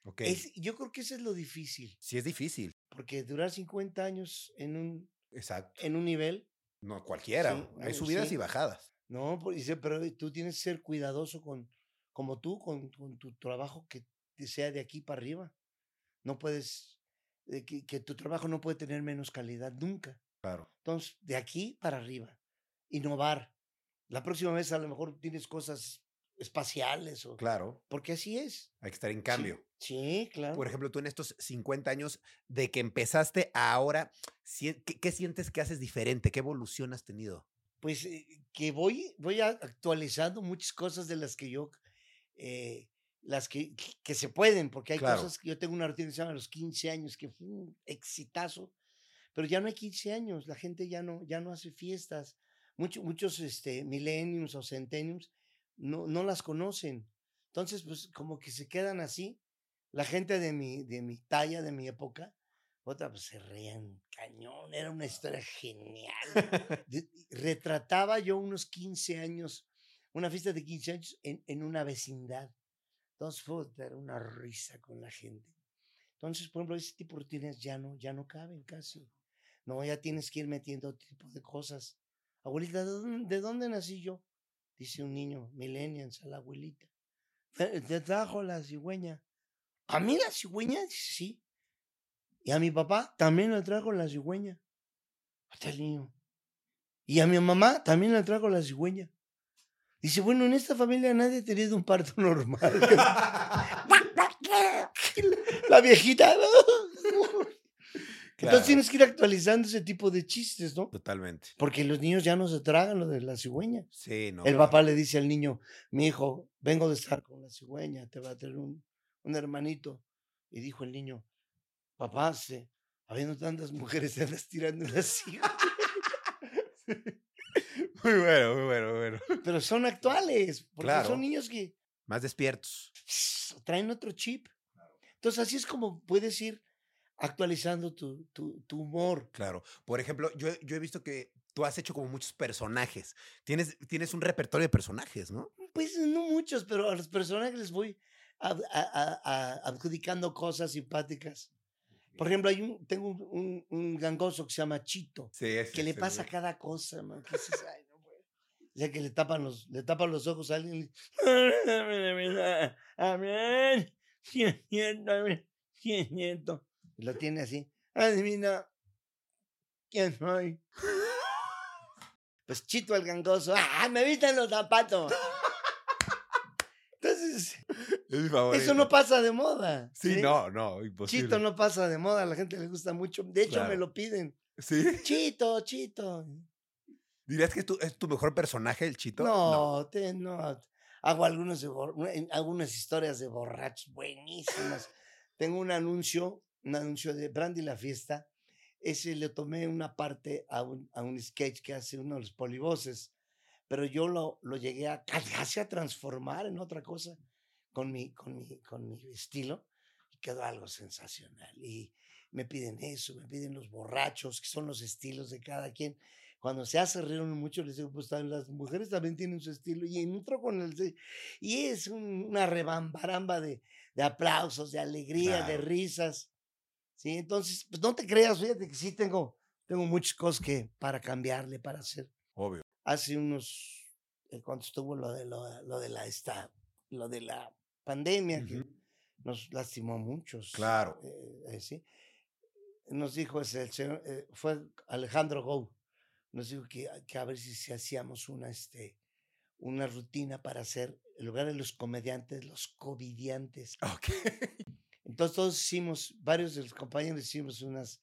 Ok. es, yo creo que eso es lo difícil, Sí es difícil. porque durar 50 años en un, Exacto. en un nivel No cualquiera. Sí, Hay no, subidas sí. y bajadas. No, dice, pero tú tienes que ser cuidadoso con, como tú, con, con tu trabajo que sea de aquí para arriba. No puedes, eh, que, que tu trabajo no puede tener menos calidad nunca. Claro. Entonces, de aquí para arriba, innovar. La próxima vez a lo mejor tienes cosas espaciales o... Claro. Porque así es. Hay que estar en cambio. Sí, claro. Por ejemplo, tú en estos 50 años de que empezaste a ahora, ¿qué, qué sientes que haces diferente? ¿Qué evolución has tenido? pues eh, que voy, voy actualizando muchas cosas de las que yo, eh, las que, que se pueden, porque hay Claro. cosas que yo tengo una rutina que se llama los 15 años, que fue un exitazo, pero ya no hay 15 años, la gente ya no, ya no hace fiestas, muchos, muchos este, millenniums o centenniums no, no las conocen, entonces pues como que se quedan así, la gente de mi, de mi talla, de mi época, otra pues se reían cañón, era una historia genial <laughs> de- retrataba yo unos 15 años, una fiesta de 15 años en, en una vecindad. Entonces, puta, era una risa con la gente. Entonces, por ejemplo, ese tipo de rutinas ya no, ya no caben casi. No, ya tienes que ir metiendo otro tipo de cosas. Abuelita, ¿de dónde, de dónde nací yo? Dice un niño, millennials, a la abuelita. "Te trajo la cigüeña. ¿A mí la cigüeña? Dice, sí. Y a mi papá también le trajo la cigüeña. Hasta el niño. Y a mi mamá también le trajo la cigüeña. Dice, bueno, en esta familia nadie ha tenido un parto <laughs> normal. <laughs> <laughs> la viejita. Claro. Entonces tienes que ir actualizando ese tipo de chistes, ¿no? Totalmente. Porque los niños ya no se tragan lo de la cigüeña. Sí, no. El papá le dice al niño, mi hijo, vengo de estar con la cigüeña, te va a traer un, un hermanito. Y dijo el niño, papá, se, habiendo tantas <laughs> mujeres, te andas tirando la cigüeña. <laughs> Muy bueno, muy bueno, muy bueno. Pero son actuales, porque Claro. son niños que Más despiertos. traen otro chip. Entonces así es como puedes ir actualizando tu, tu, tu humor. Claro. Por ejemplo, yo, yo he visto que tú has hecho como muchos personajes. Tienes, tienes un repertorio de personajes, ¿no? Pues no muchos, pero a los personajes les voy a- a- a- adjudicando cosas simpáticas. Por ejemplo, hay un, tengo un, un- un gangoso que se llama Chito, Sí, es. que le pasa cada cosa, man, que dices, <laughs> "Ay, no puedo". O sea, que le tapan los, le tapan los ojos a alguien. Amén. <laughs> Amén. <laughs> Lo tiene así. Adivina quién soy. Pues Chito el gangoso. ¡Ah! Me viste en los zapatos. Entonces, Es eso no pasa de moda. Sí, no, no, imposible. Chito no pasa de moda, a la gente le gusta mucho. De hecho, me lo piden. ¿Sí? Chito, Chito. ¿Dirías que es tu, es tu mejor personaje, el chito? No, te- no. Hago algunos de en- algunas historias de borrachos buenísimas. Tengo un anuncio, un anuncio de Brandy la Fiesta. Ese le tomé una parte a un, a un sketch que hace uno de los polivoces, pero yo lo, lo llegué a casi a transformar en otra cosa con mi, con mi, con mi estilo y quedó algo sensacional. Y me piden eso, me piden los borrachos, que son los estilos de cada quien. Cuando se hace reír mucho, les digo, pues las mujeres también tienen su estilo y entro con el... Y es un- una rebambaramba de, de aplausos, de alegría, de Claro. risas. Sí, entonces, pues no te creas, fíjate que sí tengo, tengo muchas cosas que para cambiarle, para hacer. Obvio. Hace unos, eh, cuando estuvo lo de, lo, lo de la, esta, lo de la pandemia, que Ujú. nos lastimó a muchos. Claro. eh, eh, sí. Nos dijo ese, el señor, eh, fue Alejandro Gou, nos dijo que, que a ver si, si hacíamos una, este, una rutina para hacer, en lugar de los comediantes, los covidiantes. Ok. Entonces todos hicimos, varios de los compañeros hicimos unas,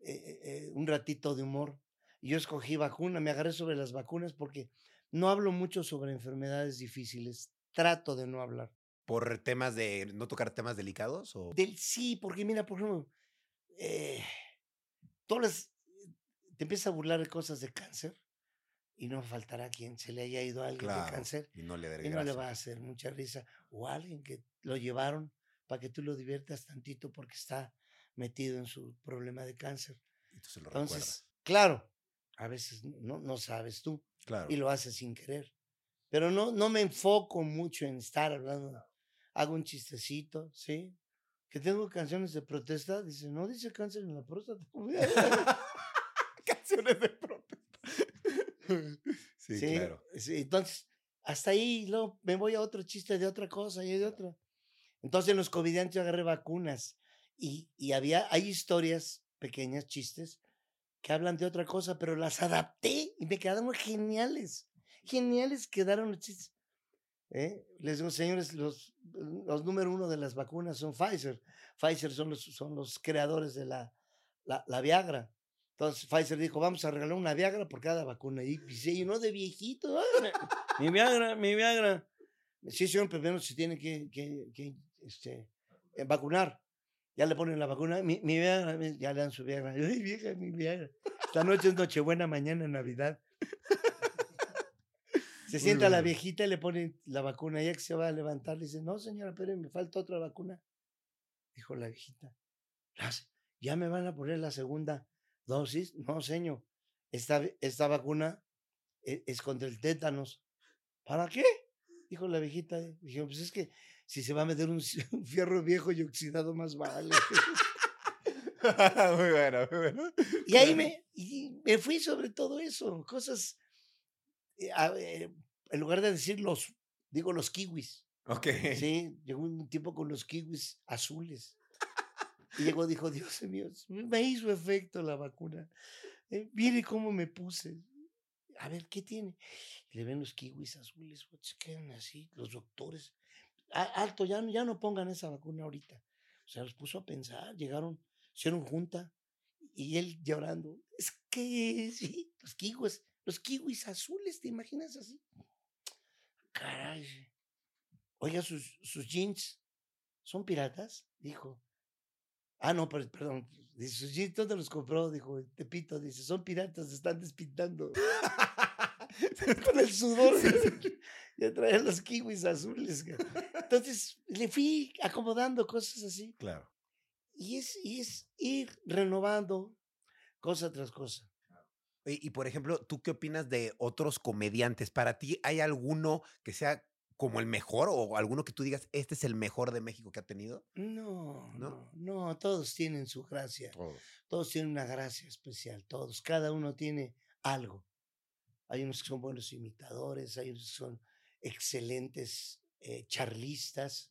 eh, eh, eh, un ratito de humor. Y yo escogí vacuna, me agarré sobre las vacunas porque no hablo mucho sobre enfermedades difíciles, trato de no hablar. ¿Por temas de no tocar temas delicados? O... Del sí, porque mira, por ejemplo, eh, todas las- te empiezas a burlar de cosas de cáncer y no faltará quien se le haya ido a alguien de Claro. cáncer Y no le y no le va a hacer mucha risa. O alguien que lo llevaron para que tú lo diviertas tantito porque está metido en su problema de cáncer. Se lo Entonces, claro, a veces no, no sabes tú Claro. y lo haces sin querer. Pero no, no me enfoco mucho en estar hablando. Hago un chistecito, ¿sí? Que tengo canciones de protesta. Dice, no dice cáncer en la próstata. <laughs> Canciones de protesta. <laughs> sí, Sí, claro. sí, entonces, hasta ahí luego me voy a otro chiste de otra cosa y de otra. Entonces, en los covidiantes yo agarré vacunas y, y había, hay historias, pequeñas chistes, que hablan de otra cosa, pero las adapté y me quedaron geniales. Geniales quedaron los chistes. ¿eh? Les digo, señores, los, los número uno de las vacunas son Pfizer. Pfizer son los, son los creadores de la, la, la Viagra. Entonces Pfizer dijo, vamos a regalar una Viagra por cada vacuna. Y se llenó de viejito. mi Viagra, mi Viagra. Sí, señor, pero primero se tiene que, que, que, este, vacunar. Ya le ponen la vacuna. Mi, mi Viagra, ya le dan su Viagra. <laughs> Ay, vieja, mi Viagra. Esta noche es Nochebuena, mañana Navidad. Se sienta la viejita y le ponen la vacuna. Ya que se va a levantar, le dice, no, señora, pero me falta otra vacuna. Dijo la viejita. "Las- ¿Ya me van a poner la segunda dosis? No, señor. Esta, esta vacuna e- es, contra el tétanos. ¿Para qué? Dijo la viejita. Dije, pues es que si se va a meter un, <laughs> un fierro viejo y oxidado, más vale. <laughs> muy bueno, muy bueno. <laughs> Y ahí me, y me fui sobre todo eso, cosas, eh, eh, en lugar de decir los, digo los kiwis, Ok. ¿sí? Llegó un tipo con los kiwis azules. Y llegó, dijo, Dios mío, me hizo efecto la vacuna. Eh, mire cómo me puse. A ver, ¿qué tiene? Le ven los kiwis azules, se quedan así, los doctores. "A- Alto, ya, no- ya no pongan esa vacuna ahorita. O sea, los puso a pensar, llegaron, hicieron junta y él llorando. Es que sí, los kiwis, los kiwis azules, ¿te imaginas así? Caray. Oiga, sus, sus jeans son piratas, dijo. Ah, no, per- perdón. Dice, sus jeans, ¿dónde los compró? Dijo, "En Tepito. Dice, son piratas, están despintando. <laughs> Con el sudor. Ya traían los kiwis azules. Entonces, le fui acomodando cosas así. Claro. Y es, y es ir renovando cosa tras cosa. Oye, Y, por ejemplo, ¿tú qué opinas de otros comediantes? ¿Para ti hay alguno que sea como el mejor o alguno que tú digas, este es el mejor de México que ha tenido? No, ¿No? no, no, todos tienen su gracia. Todos tienen una gracia especial, todos. Cada uno tiene algo. Hay unos que son buenos imitadores, hay unos que son excelentes eh, charlistas.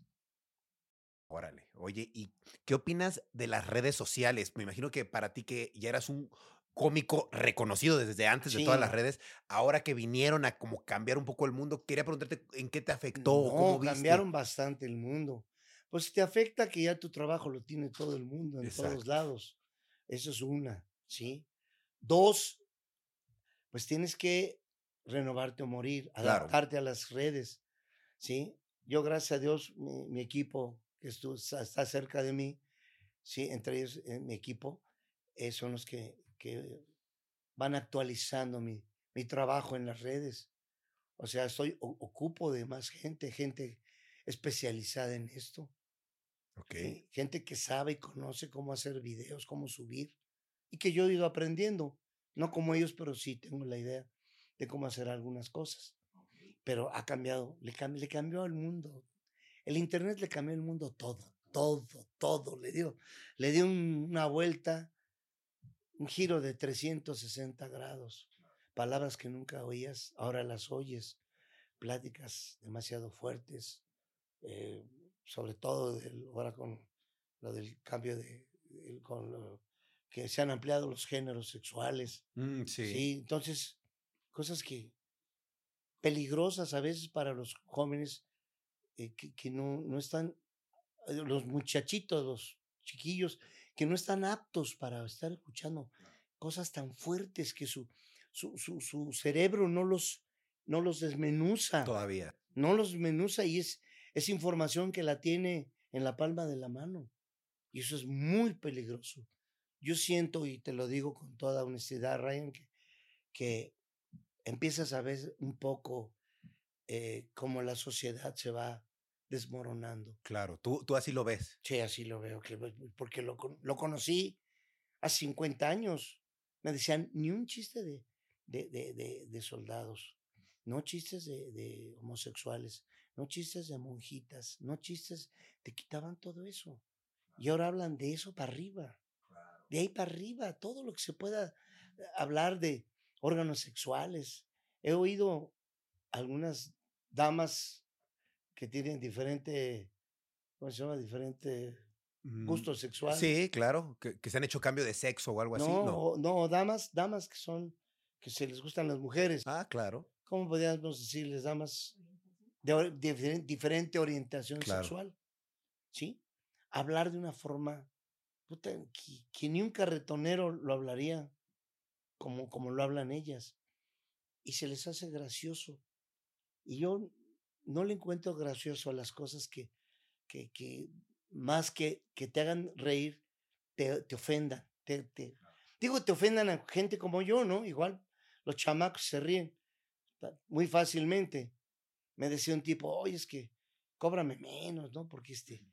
Órale. Oye, ¿y qué opinas de las redes sociales? Me imagino que para ti que ya eras un cómico reconocido desde antes de todas las Sí. redes, ahora que vinieron a como cambiar un poco el mundo, quería preguntarte en qué te afectó No, cómo viste. cambiaron bastante el mundo. Pues te afecta que ya tu trabajo lo tiene todo el mundo, en Exacto. todos lados. Eso es una, ¿sí? Dos, pues tienes que renovarte o morir, Claro. adaptarte a las redes. ¿sí? Yo, gracias a Dios, mi, mi equipo que estu- está, cerca de mí, ¿sí? Entre ellos, eh, mi equipo, eh, son los que, que van actualizando mi, mi trabajo en las redes. O sea, estoy, o- ocupo de más gente, gente especializada en esto. Ok. ¿sí? Gente que sabe y conoce cómo hacer videos, cómo subir, y que yo he ido aprendiendo. No como ellos, pero sí tengo la idea de cómo hacer algunas cosas. Pero ha cambiado, le, le cambió al mundo. El Internet le cambió el mundo todo, todo, todo. Le dio, le dio un- una vuelta, un giro de 360 grados. Palabras que nunca oías, ahora las oyes. Pláticas demasiado fuertes, eh, sobre todo del- ahora con lo del cambio de, con lo que se han ampliado los géneros sexuales. Mm, Sí. sí. entonces, cosas que peligrosas a veces para los jóvenes eh, que, que no, no están, eh, los muchachitos, los chiquillos, que no están aptos para estar escuchando cosas tan fuertes que su, su, su, su cerebro no los, no los desmenuza Todavía. no los menuza y es, es información que la tiene en la palma de la mano. Y eso es muy peligroso. Yo siento, y te lo digo con toda honestidad, Ryan, que, que empiezas a ver un poco eh, cómo la sociedad se va desmoronando. Claro. Tú, tú así lo ves. Sí, así lo veo, que, porque lo, lo conocí hace 50 años. Me decían, ni un chiste de, de, de, de- de soldados, no chistes de, de homosexuales, no chistes de monjitas, no chistes, te quitaban todo eso. Y ahora hablan de eso para arriba, de ahí para arriba, todo lo que se pueda eh, hablar de órganos sexuales. He oído algunas damas que tienen diferente, ¿cómo se llama? Diferente Mm, gusto sexual. Sí, claro. Que, que se han hecho cambio de sexo o algo así. no, No. no, damas, damas que son, que se les gustan las mujeres. Ah, claro. ¿Cómo podríamos decirles damas de ori- diferen- diferente orientación Claro. sexual? ¿Sí? Hablar de una forma puta, que, que ni un carretonero lo hablaría como, como lo hablan ellas. Y se les hace gracioso. Y yo no le encuentro gracioso a las cosas que, que, que más que, que te hagan reír, te, te ofendan. Te, te- digo, te ofendan a gente como yo, ¿no? Igual los chamacos se ríen muy fácilmente. Me decía un tipo, oye, es que cóbrame menos, ¿no? Porque este,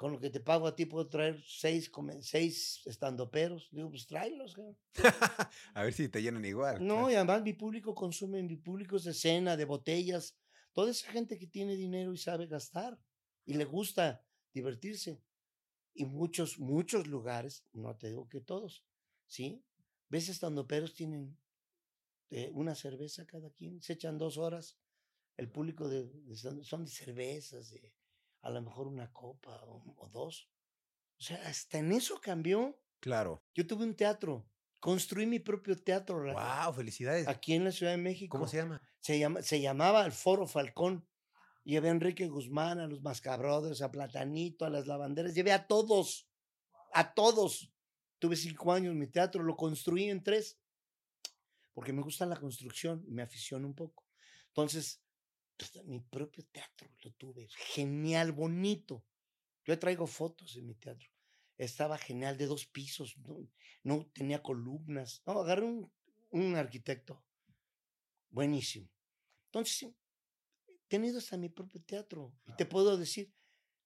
con lo que te pago a ti puedo traer seis, seis estandoperos. Digo, pues tráelos. cabrón". <laughs> a ver si te llenan igual. No, claro. y además mi público consume, mi público es de cena, de botellas, toda esa gente que tiene dinero y sabe gastar y le gusta divertirse. Y muchos, muchos lugares, no te digo que todos, ¿sí? Ves estandoperos tienen eh, una cerveza cada quien, se echan dos horas. El público de, son de cervezas, de a lo mejor una copa o, o dos. O sea, hasta en eso cambió. Claro. Yo tuve un teatro, construí mi propio teatro. Wow, felicidades. aquí en la Ciudad de México. ¿Cómo se llama? Se, llama, se llamaba el Foro Falcón. Llevé a Enrique Guzmán, a los Mascabrothers, a Platanito, a las lavanderas. Llevé a todos, a todos. Tuve cinco años mi teatro, lo construí en tres, porque me gusta la construcción y me aficiono un poco. Entonces, pues, mi propio teatro lo tuve. Genial, bonito. Yo traigo fotos de mi teatro. Estaba genial, de dos pisos, no, no tenía columnas. No, agarré un, un arquitecto buenísimo. Entonces, he tenido hasta mi propio teatro. Y te puedo decir,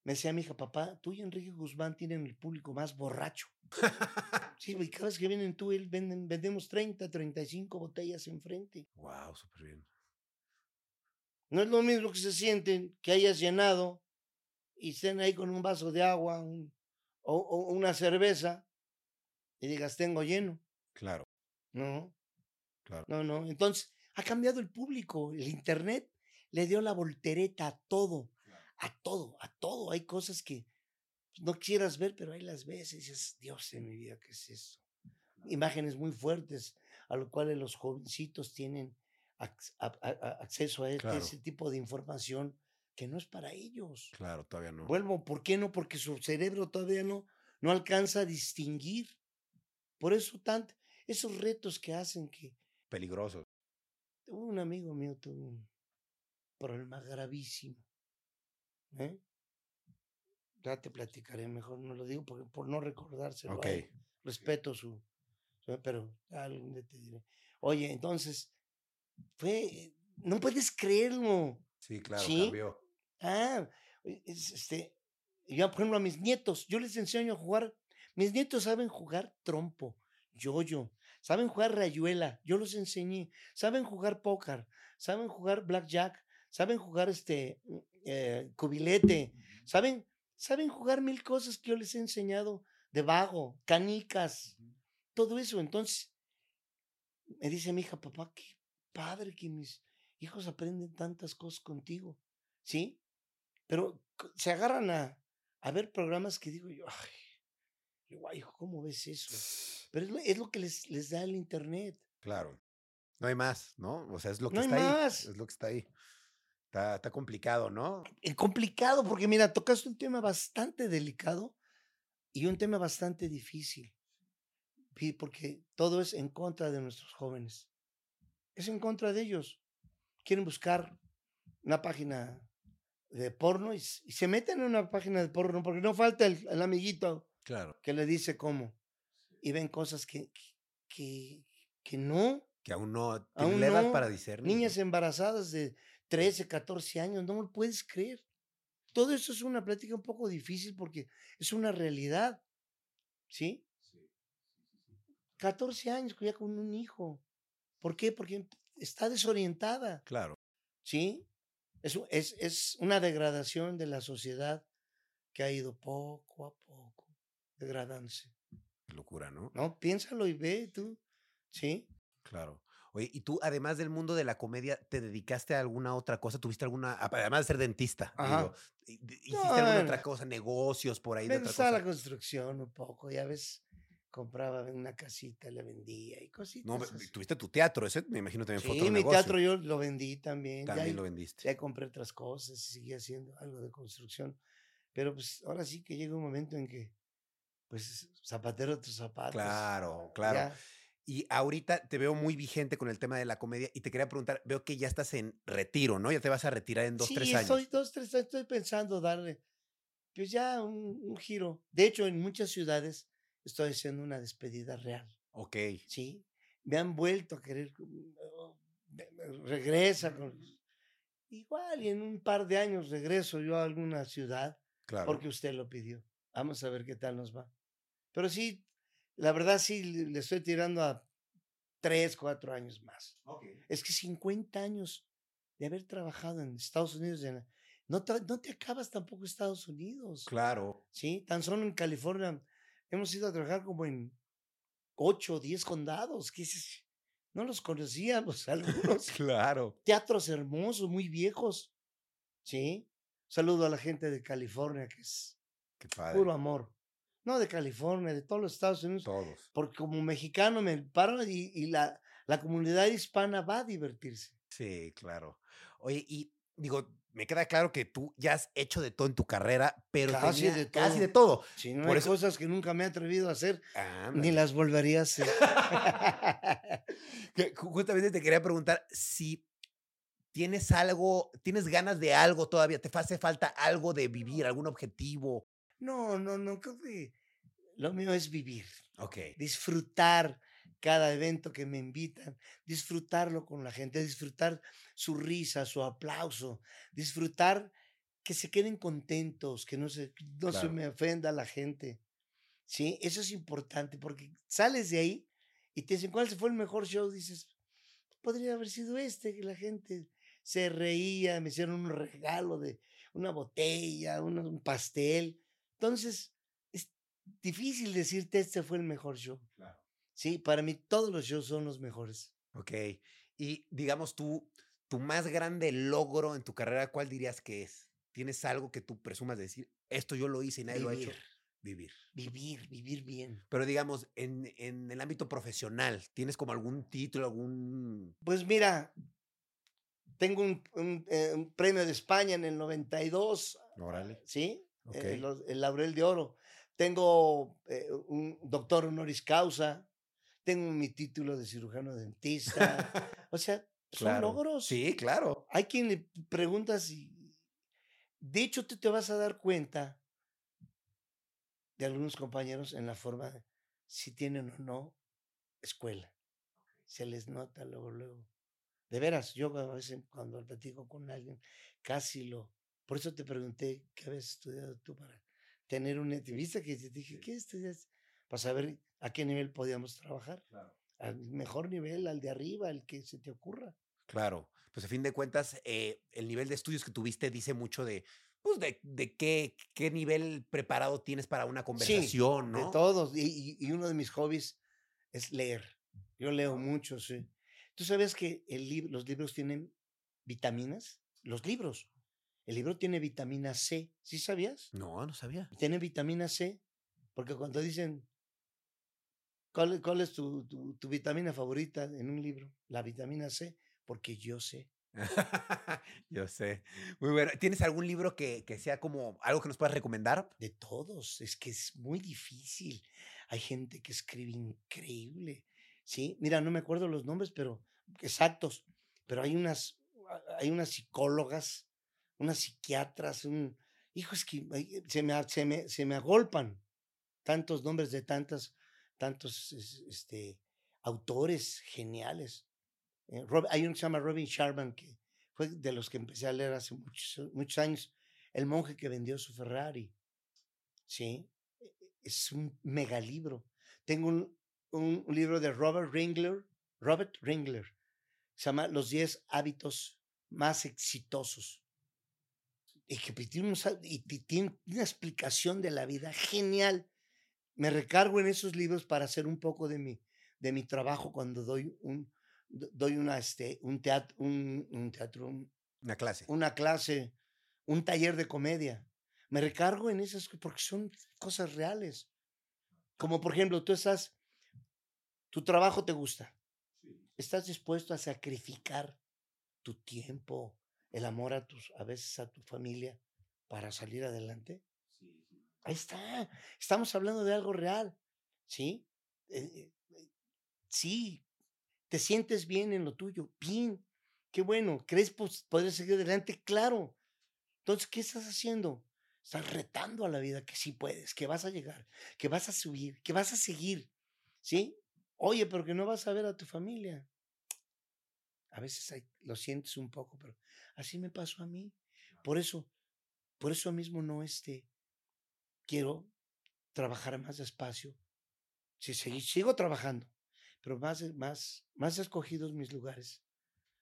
me decía mi hija, papá, tú y Enrique Guzmán tienen el público más borracho. <laughs> Sí, y cada vez que vienen tú él, venden, vendemos 30, 35 botellas enfrente. wow, súper bien. No es lo mismo que se sienten que hayas llenado y estén ahí con un vaso de agua un- o, o una cerveza y digas, tengo lleno. Claro, No, claro. no, no. Entonces, ha cambiado el público. El Internet le dio la voltereta a todo, a todo, a todo. Hay cosas que no quisieras ver, pero ahí las ves y dices, Dios de mi vida, ¿qué es eso? Imágenes muy fuertes a lo cuales los jovencitos tienen a- a- acceso a este, Claro. ese tipo de información que no es para ellos. Claro, todavía no. Vuelvo, ¿por qué no? Porque su cerebro todavía no, no alcanza a distinguir. Por eso tanto, esos retos que hacen que Peligroso. un amigo mío tuvo un, problema gravísimo. ¿eh? Ya te platicaré, mejor no lo digo porque, por no recordárselo. Ok. Respeto su, su- pero algún día te diré. Oye, entonces, fue, no puedes creerlo. Sí, claro, ¿Sí? cambió. Ah, e- es, este, yo, por ejemplo, a mis nietos, yo les enseño a jugar. Mis nietos saben jugar trompo, yoyo, saben jugar rayuela, yo los enseñé. Saben jugar póker, saben jugar blackjack, saben jugar este mm, eh, cubilete, saben, saben jugar mil cosas que yo les he enseñado de vago, canicas, todo eso. Entonces, me dice mi hija, papá, qué padre que mis hijos aprenden tantas cosas contigo, ¿sí? Pero se agarran a, a ver programas que digo yo, ay, digo, ay, hijo, ¿cómo ves eso? Pero es lo, es lo que les, les da el internet. Claro. No hay más, ¿no? O sea, es lo que No hay está más. ahí. Es lo que está ahí. Está, está complicado, ¿no? Es complicado porque, mira, tocaste un tema bastante delicado y un tema bastante difícil. Porque todo es en contra de nuestros jóvenes. Es en contra de ellos. Quieren buscar una página de porno y, se meten en una página de porno porque no falta el, el amiguito Claro. que le dice cómo. Y ven cosas que, que, que no. Que aún no Aún tiene la edad no. para discernir. Niñas embarazadas de 13, 14 años, no lo puedes creer. Todo eso es una plática un poco difícil porque es una realidad. ¿Sí? 14 años ya con un hijo. ¿Por qué? Porque está desorientada. Claro. ¿Sí? Es, es, es una degradación de la sociedad que ha ido poco a poco degradándose. Qué locura, ¿no? ¿No? Piénsalo y ve tú. ¿Sí? Claro. Oye, y tú, además del mundo de la comedia, ¿te dedicaste a alguna otra cosa? ¿Tuviste alguna, además de ser dentista? Digo, ¿hi- d- ¿Hiciste alguna bueno. otra cosa? ¿Negocios por ahí de Me otra cosa? la construcción un poco, ya ves, compraba una casita, la vendía y cositas. No, así. tuviste tu teatro, ese me imagino también fue Sí, otro mi negocio. teatro yo lo vendí también. También ya, lo vendiste. ya compré otras cosas y seguí haciendo algo de construcción. Pero pues ahora sí que llega un momento en que, pues, zapatero tus zapatos. Claro, claro. Ya. Y ahorita te veo muy vigente con el tema de la comedia y te quería preguntar, veo que ya estás en retiro, ¿no? Ya te vas a retirar en dos, sí, tres años. estoy dos, tres años, estoy pensando darle, pues ya un, un giro. De hecho, en muchas ciudades estoy haciendo una despedida real. Ok. Sí, me han vuelto a querer, mm, oh, regresa con... Igual, y en un par de años regreso yo a alguna ciudad Claro. porque usted lo pidió. Vamos a ver qué tal nos va. Pero sí, la verdad sí le estoy tirando a tres, cuatro años más. Ok. Es que 50 años de haber trabajado en Estados Unidos, no, te- no te acabas tampoco Estados Unidos. Claro. Sí, tan solo en California hemos ido a trabajar como en ocho o diez condados. Que no los conocíamos <laughs> algunos. Claro. Teatros hermosos, muy viejos. Sí. Saludo a la gente de California, que es Qué padre. puro amor. No de California, de todos los Estados Unidos. Todos. Porque como mexicano me paro y, y la, la comunidad hispana va a divertirse. Sí, claro. Oye, y digo, me queda claro que tú ya has hecho de todo en tu carrera, pero Casi tenía- de casi todo. de todo. Si no Por hay eso- cosas que nunca me he atrevido a hacer, ni las volvería a hacer. Que Justamente te quería preguntar si tienes algo, tienes ganas de algo todavía, te hace falta algo de vivir, algún objetivo. No, no, no, creo que lo mío es vivir, Ok. disfrutar cada evento que me invitan, disfrutarlo con la gente, disfrutar su risa, su aplauso, disfrutar que se queden contentos, que no se, no se me ofenda la gente. Sí, eso es importante porque sales de ahí y te dicen, ¿cuál fue el mejor show? Dices, podría haber sido este, que la gente se reía, me hicieron un regalo de una botella, un, un pastel. Entonces, es difícil decirte este fue el mejor show. Claro. Sí, para mí todos los shows son los mejores. Ok. Y digamos tú, tu más grande logro en tu carrera, ¿cuál dirías que es? ¿Tienes algo que tú presumas de decir, esto yo lo hice y nadie lo ha hecho? Vivir. Vivir. Vivir, vivir bien. Pero digamos, en, en el ámbito profesional, ¿tienes como algún título, algún... Pues mira, tengo un, un, eh, un premio de España en el 92, Órale. ¿sí? Eh, los- el Laurel de Oro. Tengo eh, un doctor honoris causa. Tengo mi título de cirujano dentista. <laughs> o sea, Son Claro. logros. Sí, claro. Hay quien le preguntas y... De hecho, tú te vas a dar cuenta de algunos compañeros en la forma de si tienen o no escuela. Se les nota luego, luego. De veras, yo a veces cuando platico con alguien, casi lo... Por eso te pregunté qué habías estudiado tú para tener un... ¿Viste que te dije, qué estudias? Para saber a qué nivel podíamos trabajar. Al mejor nivel, al de arriba, al que se te ocurra. Claro. Pues a fin de cuentas, eh, el nivel de estudios que tuviste dice mucho de, pues, de, de qué, qué nivel preparado tienes para una conversación, ¿no? De todos. Y, y- y uno de mis hobbies es leer. Yo leo mucho, sí. ¿Tú sabes que el lib- los libros tienen vitaminas? Los libros. El libro tiene vitamina C. ¿Sí sabías? No, no sabía. Tiene vitamina C. Porque cuando dicen, ¿cuál, cuál es tu, tu- tu vitamina favorita en un libro? La vitamina C. Porque yo sé. <laughs> Yo sé. Muy bueno. ¿Tienes algún libro que, que sea como algo que nos puedas recomendar? De todos. Es que es muy difícil. Hay gente que escribe increíble. Sí, mira, no me acuerdo los nombres, pero exactos. Pero hay unas, a- hay unas psicólogas, unas psiquiatras, un. Hijo, es que se me, se me, se me agolpan tantos nombres de tantas, tantos es- este, autores geniales. Eh, hay uno que se llama Robin Sharman, que fue de los que empecé a leer hace muchos, muchos años. El monje que vendió su Ferrari. Sí, e- e- es un megalibro. Tengo un, un, libro de Robert Ringler, Robert Ringler, se llama Los 10 hábitos más exitosos. Y que pues, tiene una explicación de la vida genial. Me recargo en esos libros para hacer un poco de mi, de mi trabajo cuando doy un, do- doy una, este, un teatro, un, un teatro, un- Una clase. una clase, un taller de comedia. Me recargo en esas porque son cosas reales. Como por ejemplo, tú estás, tu trabajo te gusta. ¿Estás dispuesto a sacrificar tu tiempo, el amor a tus, a veces a tu familia para salir adelante? Ahí está. Estamos hablando de algo real. ¿Sí? Eh, eh, sí. ¿Te sientes bien en lo tuyo? Bien. Qué bueno. ¿Crees pues, poder seguir adelante? Claro. Entonces, ¿qué estás haciendo? Estás retando a la vida que sí puedes, que vas a llegar, que vas a subir, que vas a seguir. ¿Sí? Oye, pero que no vas a ver a tu familia. A veces hay- lo sientes un poco, pero así me pasó a mí. Por eso, por eso mismo no este, quiero trabajar más despacio. Sí, seguí- sigo trabajando, pero más, más, más escogidos mis lugares.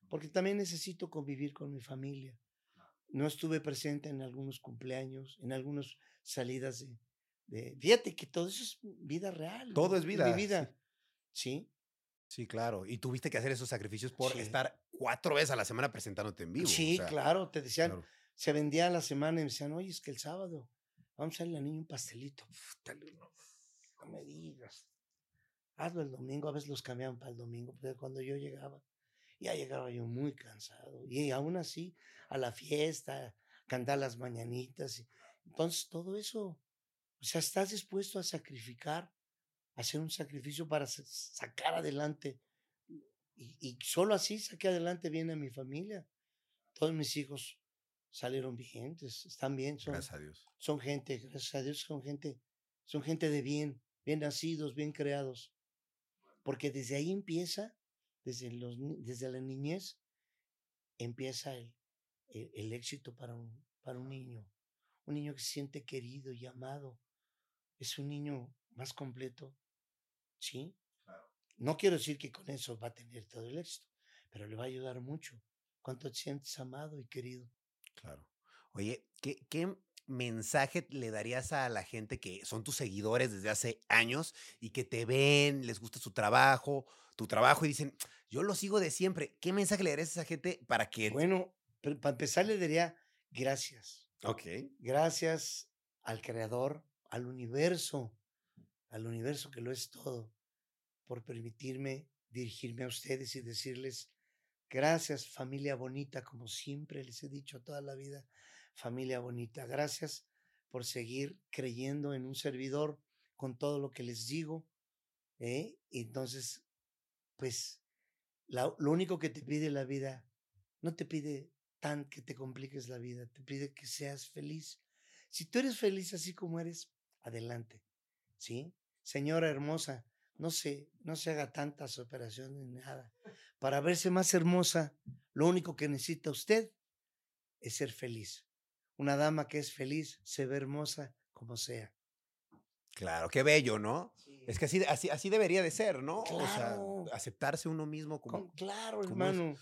Porque también necesito convivir con mi familia. No estuve presente en algunos cumpleaños, en algunas salidas de, de- Fíjate que todo eso es vida real. Todo es vida, Mi sí. vida. Sí. Sí, claro. Y tuviste que hacer esos sacrificios por Sí. estar cuatro veces a la semana presentándote en vivo. o Sí, sea, claro. Te decían, claro. se vendía a la semana y me decían, oye, es que el sábado vamos a darle al niño un pastelito. No, me digas. Hazlo el domingo, a veces los cambiaban para el domingo, pero cuando yo llegaba, ya llegaba yo muy cansado. Y aún así, a la fiesta, cantar las mañanitas. Entonces, todo eso, o sea, estás dispuesto a sacrificar, a hacer un sacrificio para sa- sacar adelante. Y, y solo así saqué adelante bien a mi familia. Todos mis hijos salieron vigentes, están bien, son, Gracias a Dios. son gente, gracias a Dios, son gente, son gente de bien, bien nacidos, bien creados. Porque desde ahí empieza, desde, los, desde la niñez, empieza el, el, el éxito para un, para un niño. Un niño que se siente querido y amado. Es un niño más completo. ¿Sí? No quiero decir que con eso va a tener todo el éxito, pero le va a ayudar mucho. Cuánto te sientes amado y querido. Claro. Oye, ¿qué, qué mensaje le darías a la gente que son tus seguidores desde hace años y que te ven, les gusta su trabajo, tu trabajo y dicen, yo lo sigo de siempre? ¿Qué mensaje le darías a esa gente para que... Bueno, para empezar le diría gracias. Ok. Gracias al Creador, al universo, al universo que lo es todo, por permitirme dirigirme a ustedes y decirles gracias familia bonita, como siempre les he dicho toda la vida, familia bonita. Gracias por seguir creyendo en un servidor con todo lo que les digo. ¿eh? Entonces, pues, lo único que te pide la vida, no te pide tan que te compliques la vida, te pide que seas feliz. Si tú eres feliz así como eres, adelante. ¿Sí? Señora hermosa, no se, no se haga tantas operaciones ni nada. Para verse más hermosa, lo único que necesita usted es ser feliz. Una dama que es feliz se ve hermosa como sea. Claro, qué bello, ¿no? Es que así, así, así debería de ser, ¿no? Claro. O sea, aceptarse uno mismo Com- como... claro, como es. hermano.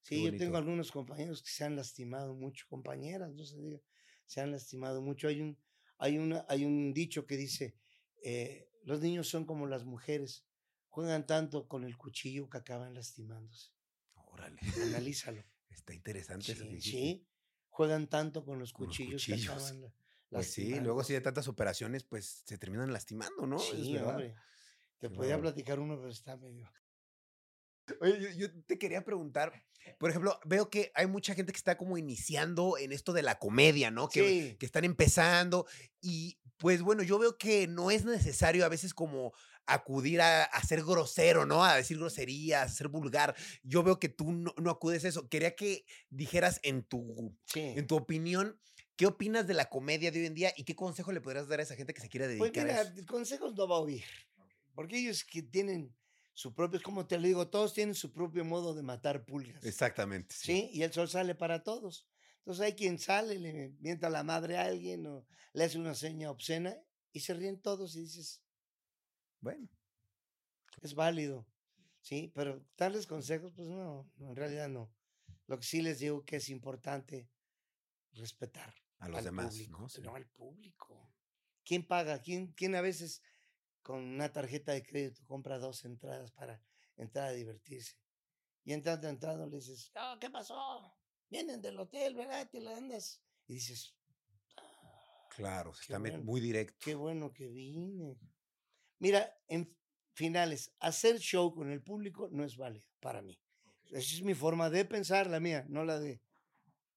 Sí, yo tengo algunos compañeros que se han lastimado mucho, compañeras, no se diga, se han lastimado mucho. Hay un, hay una, hay un dicho que dice, eh, los niños son como las mujeres, juegan tanto con el cuchillo que acaban lastimándose. Órale, <laughs> Analízalo. está interesante eso que Sí, dijiste. sí, juegan tanto con los Con los cuchillos, que acaban Pues sí, luego de lastimándose. tantas operaciones, pues se terminan lastimando, ¿no? Sí, hombre. Te podía platicar uno, pero está medio. Oye, yo, yo te quería preguntar, por ejemplo, veo que hay mucha gente que está como iniciando en esto de la comedia, ¿no? Que, Sí. que están empezando y pues bueno, yo veo que no es necesario a veces como acudir a, a ser grosero, ¿no? A decir groserías, a ser vulgar. Yo veo que tú no, no acudes a eso. Quería que dijeras en tu, Sí. en tu opinión, ¿qué opinas de la comedia de hoy en día y qué consejo le podrías dar a esa gente que se quiera Pues dedicar a mira, eso? consejos no va a oír. Porque ellos que tienen su propio, es como te lo digo, todos tienen su propio modo de matar pulgas. Exactamente. ¿sí? Y el sol sale para todos. Entonces hay quien sale, le mienta la madre a alguien o le hace una seña obscena y se ríen todos y dices, Bueno, es válido. Sí, pero darles consejos, pues no, no, en realidad no. Lo que sí les digo que es importante respetar a los al demás, público, ¿no? Sí. no al público. ¿Quién paga? ¿Quién, ¿Quién a veces con una tarjeta de crédito compra dos entradas para entrar a divertirse? Y entrando, entrando, le dices, "Oh, ¿qué pasó? Vienen del hotel, ¿verdad? Te la andas. Y dices, Claro, se está bueno. muy directo. qué bueno que vine. Mira, en finales, hacer show con el público no es válido para mí. Esa es mi forma de pensar, la mía, no la de,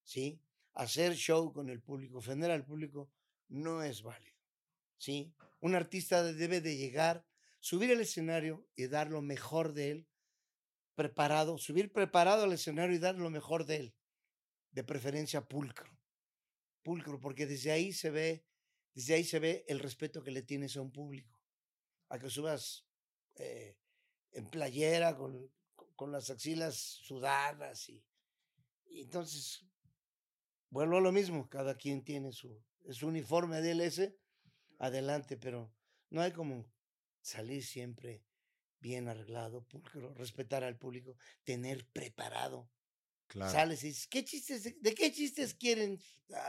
¿sí? Hacer show con el público, ofender al público, no es válido, ¿sí? Un artista debe de llegar, subir al escenario y dar lo mejor de él, preparado, subir preparado al escenario y dar lo mejor de él, de preferencia pulcro, pulcro, porque desde ahí se ve, desde ahí se ve el respeto que le tienes a un público, a que subas eh, en playera con, con las axilas sudadas y, entonces vuelvo a lo mismo, cada quien tiene su, su uniforme DLS, adelante, pero no hay como salir siempre bien arreglado, pulcro, respetar al público, tener preparado. Claro. Sales y dices, ¿qué chistes, de, qué chistes quieren?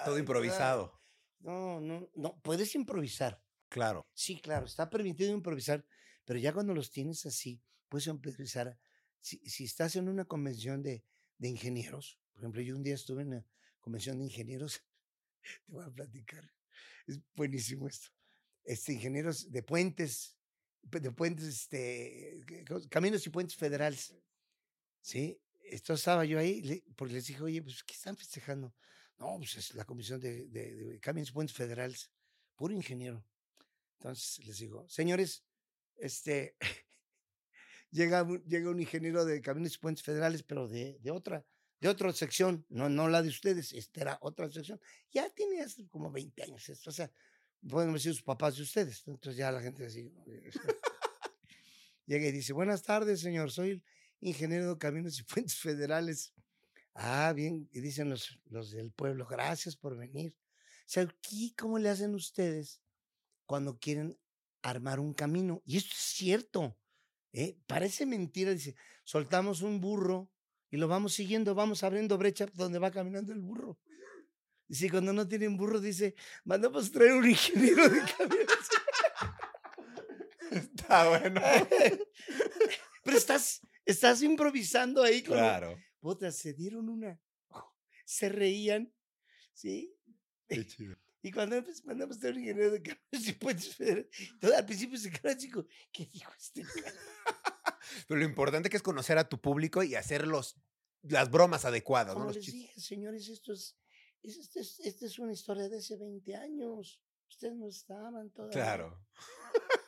Todo improvisado. No, no, no, puedes improvisar. Claro. Sí, claro, está permitido improvisar, pero ya cuando los tienes así, puedes improvisar. Si, si estás en una convención de, de ingenieros, por ejemplo, yo un día estuve en una convención de ingenieros, <laughs> te voy a platicar, es buenísimo esto. Este, ingenieros de puentes, de puentes, este, caminos y puentes federales. Sí, esto estaba yo ahí, porque les dije, oye, pues, ¿qué están festejando? No, pues es la comisión de, de, de caminos y puentes federales, puro ingeniero. Entonces les digo, señores, este, <laughs> llega, llega un ingeniero de caminos y puentes federales, pero de, de otra, de otra sección, no, no la de ustedes, esta era otra sección. Ya tiene hace como 20 años esto, o sea, pueden decir sus papás de ustedes. Entonces ya la gente así, <laughs> llega y dice, buenas tardes, señor, soy ingeniero de caminos y puentes federales. Ah, bien, y dicen los, los del pueblo, gracias por venir. O sea, aquí, ¿cómo le hacen ustedes cuando quieren armar un camino? Y esto es cierto. ¿eh? Parece mentira, dice, soltamos un burro y lo vamos siguiendo, vamos abriendo brecha donde va caminando el burro. Dice, cuando no tienen burro, dice, mandamos traer un ingeniero de camiones. <laughs> Está bueno. <laughs> Pero estás, estás improvisando ahí con... claro. Se dieron una. <laughs> Se reían, ¿sí? Qué chido. Y cuando pues, mandamos a un ingeniero de caminos y puentes al principio se quedó chico, ¿qué dijo este? Pero lo importante que es conocer a tu público y hacer los, las bromas adecuadas, ¿no? Como Los les dije, señores, esto es, es- este es, esta una historia de hace 20 años. Ustedes no estaban todavía. Claro. <laughs>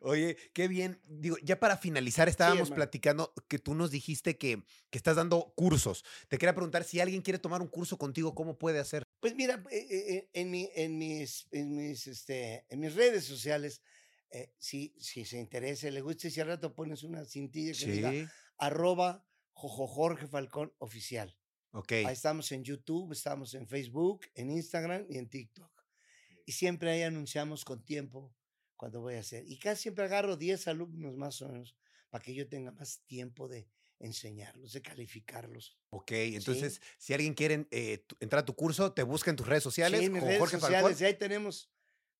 Oye, qué bien. Digo, ya para finalizar, estábamos platicando que tú nos dijiste que, que estás dando cursos. Te quería preguntar si alguien quiere tomar un curso contigo, ¿cómo puede hacer? Pues mira, eh, eh, en, mi, en, mis, en, mis, este, en mis redes sociales, eh, si, si se interesa, le gusta, si al rato pones una cintilla que diga arroba Jojo Jorge Falcón oficial. Ok. Ahí estamos en YouTube, estamos en Facebook, en Instagram y en TikTok. Y siempre ahí anunciamos con tiempo cuando voy a hacer. Y casi siempre agarro 10 alumnos más o menos para que yo tenga más tiempo de enseñarlos, de calificarlos. Ok, entonces, si alguien quiere eh, entrar a tu curso, te busca en tus redes sociales. Sí, en mis redes Jorge sociales. Y ahí tenemos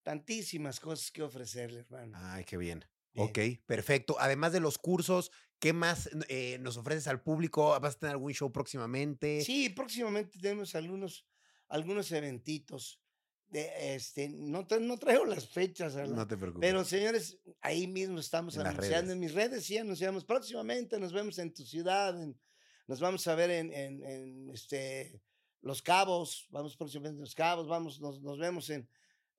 tantísimas cosas que ofrecerle, hermano. Ay, qué bien. Bien. Ok, perfecto. Además de los cursos, ¿qué más eh, nos ofreces al público? ¿Vas a tener algún show próximamente? Sí, próximamente tenemos algunos, algunos eventitos. De, este, no, tra- no traigo las fechas. No te preocupes. Pero señores, ahí mismo estamos En anunciando en mis redes, sí anunciamos próximamente, nos vemos en tu ciudad, en- nos vamos a ver en, en- en, este, Los Cabos, vamos próximamente a Los Cabos, vamos, nos, nos vemos en,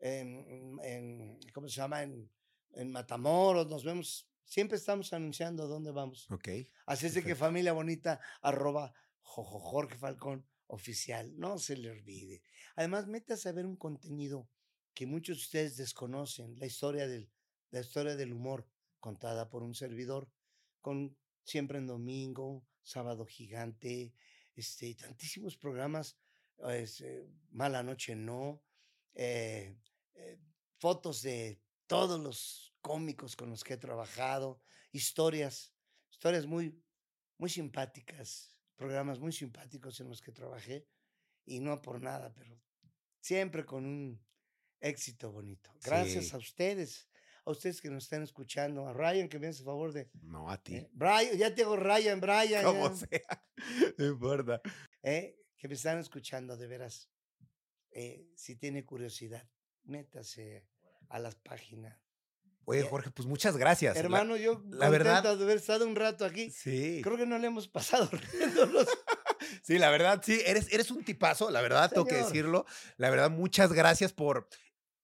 en, en- ¿cómo se llama? En, en Matamoros, nos vemos, siempre estamos anunciando dónde vamos. ok. Así es de que familia bonita, arroba Jojo Jorge Falcón oficial, no se le olvide. Además, métase a ver un contenido que muchos de ustedes desconocen, la historia del, la historia del humor contada por un servidor, con Siempre en Domingo, Sábado Gigante, este, tantísimos programas, es, eh, Mala Noche No, eh, eh, fotos de todos los cómicos con los que he trabajado, historias, historias muy, muy simpáticas, programas muy simpáticos en los que trabajé, y no por nada, pero siempre con un éxito bonito. Gracias Sí. a ustedes, a ustedes que nos están escuchando, a Ryan que me hace favor de... No, a ti. eh, Brian, ya te hago Ryan, <laughs> Brian. Como ya, sea. <laughs> No importa. eh, que me están escuchando de veras. eh, si tiene curiosidad, métase a las páginas. Oye, Ya. Jorge, pues muchas gracias. La- Hermano, yo la verdad- de haber estado un rato aquí. sí. Creo que no le hemos pasado <laughs> riéndonos. <laughs> Sí, la verdad, sí, eres, eres un tipazo, la verdad, tengo que decirlo. La verdad, muchas gracias por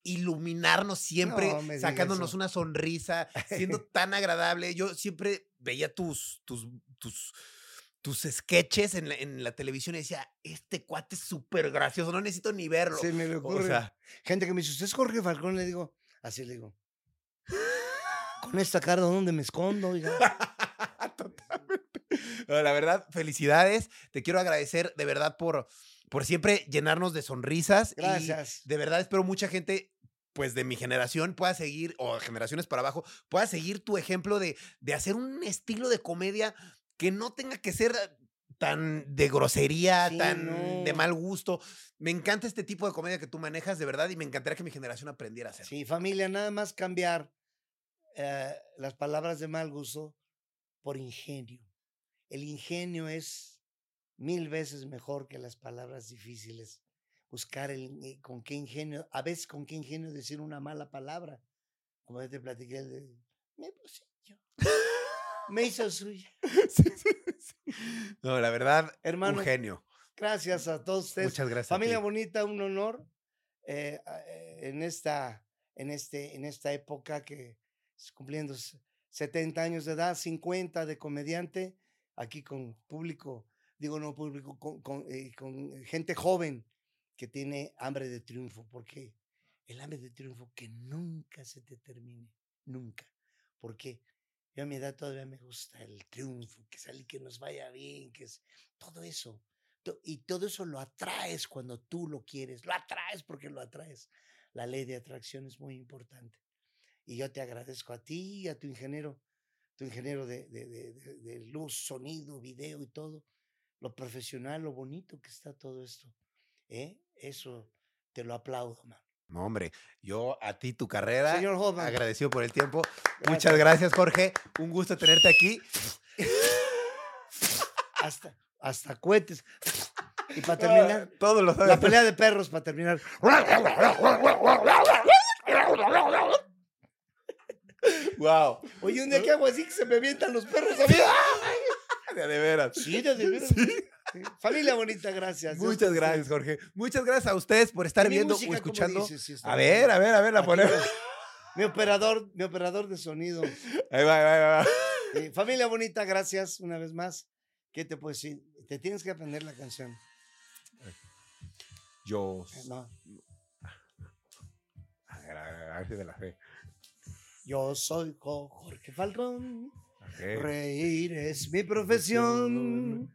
iluminarnos siempre, No sacándonos una sonrisa, siendo <laughs> tan agradable. Yo siempre veía tus, tus, tus, tus sketches en la, en la televisión y decía, este cuate es súper gracioso, no necesito ni verlo. Se me le o ocurre. sea, Gente que me dice, ¿usted es Jorge Falcón? Le digo, así le digo. <laughs> Con esta cara, ¿dónde me escondo? oiga?" <laughs> Totalmente. No, la verdad, felicidades. Te quiero agradecer de verdad por, por siempre llenarnos de sonrisas. y Gracias. de verdad espero mucha gente, pues de mi generación, pueda seguir, o generaciones para abajo, pueda seguir tu ejemplo de, de hacer un estilo de comedia que no tenga que ser tan de grosería, Sí, tan de mal gusto. Me encanta este tipo de comedia que tú manejas, de verdad, y me encantaría que mi generación aprendiera a hacer. Sí, familia, nada más cambiar eh, las palabras de mal gusto por ingenio. El ingenio es mil veces mejor que las palabras difíciles. Buscar el, eh, con qué ingenio, a veces con qué ingenio decir una mala palabra. Como ya te platiqué, el de, me puse yo. Me hizo suya. <laughs> Sí, sí, sí. No, la verdad, Hermano, un genio. Gracias a todos ustedes. Muchas gracias. Familia bonita, un honor eh, eh, en, esta, en, este, en esta época que cumpliendo s- 70 años de edad, 50 de comediante, aquí con público, digo no público, con, con, eh, con gente joven que tiene hambre de triunfo, porque el hambre de triunfo que nunca se te termine, nunca. porque Yo a mi edad todavía me gusta el triunfo, que salir, que nos vaya bien, que es todo eso. Y todo eso lo atraes cuando tú lo quieres, lo atraes porque lo atraes. La ley de atracción es muy importante. Y yo te agradezco a ti y a tu ingeniero, tu ingeniero de, de- de- de- luz, sonido, video y todo, lo profesional, lo bonito que está todo esto. ¿eh? Eso te lo aplaudo, man. No, hombre, yo a ti tu carrera, Señor Hoffman, agradecido por el tiempo. Muchas gracias. Jorge. Un gusto tenerte aquí. hasta, hasta cohetes. Y para terminar, Todos los la pelea de perros para terminar. Wow. Oye, un día que hago así que se me avientan los perros a mí. <laughs> De, de veras. Sí, de veras. Sí. Familia bonita, gracias. Muchas gracias. Jorge. Muchas gracias a ustedes por estar viendo música, o ¿cómo escuchando. dices? Sí, A ver, a ver, a ver, la ponemos. Mi operador, mi operador de sonido. Ahí va, ahí va, ahí va. Eh, familia bonita, gracias una vez más. ¿Qué te puedo decir? Te tienes que aprender la canción. Yo. No. A ver, a ver, a ver si me la sé. Yo soy Jo- Jorge Falcón. Ok. Reír es mi profesión.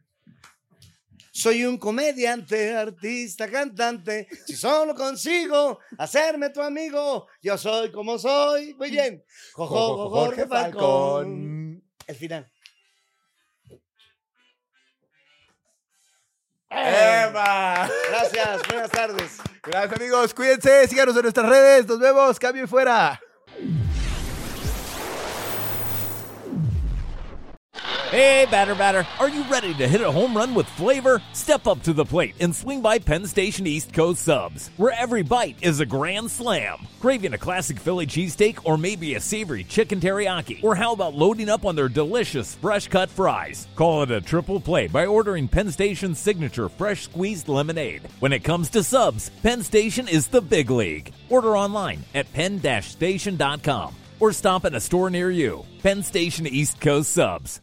Soy un comediante, artista, cantante. Si solo consigo hacerme tu amigo, yo soy como soy. Muy bien. Jo- jo- jo- Jorge Falcón. El final. ¡Eva! Gracias, buenas tardes. Gracias, amigos. Cuídense. Síganos en nuestras redes. Nos vemos. Cambio y fuera. Hey, batter, batter, are you ready to hit a home run with flavor? Step up to the plate and swing by Penn Station East Coast Subs, where every bite is a grand slam. Craving a classic Philly cheesesteak or maybe a savory chicken teriyaki? Or how about loading up on their delicious fresh cut fries? Call it a triple play by ordering Penn Station's signature fresh squeezed lemonade. When it comes to subs, Penn Station is the big league. Order online at penn-station.com or stop at a store near you. Penn Station East Coast Subs.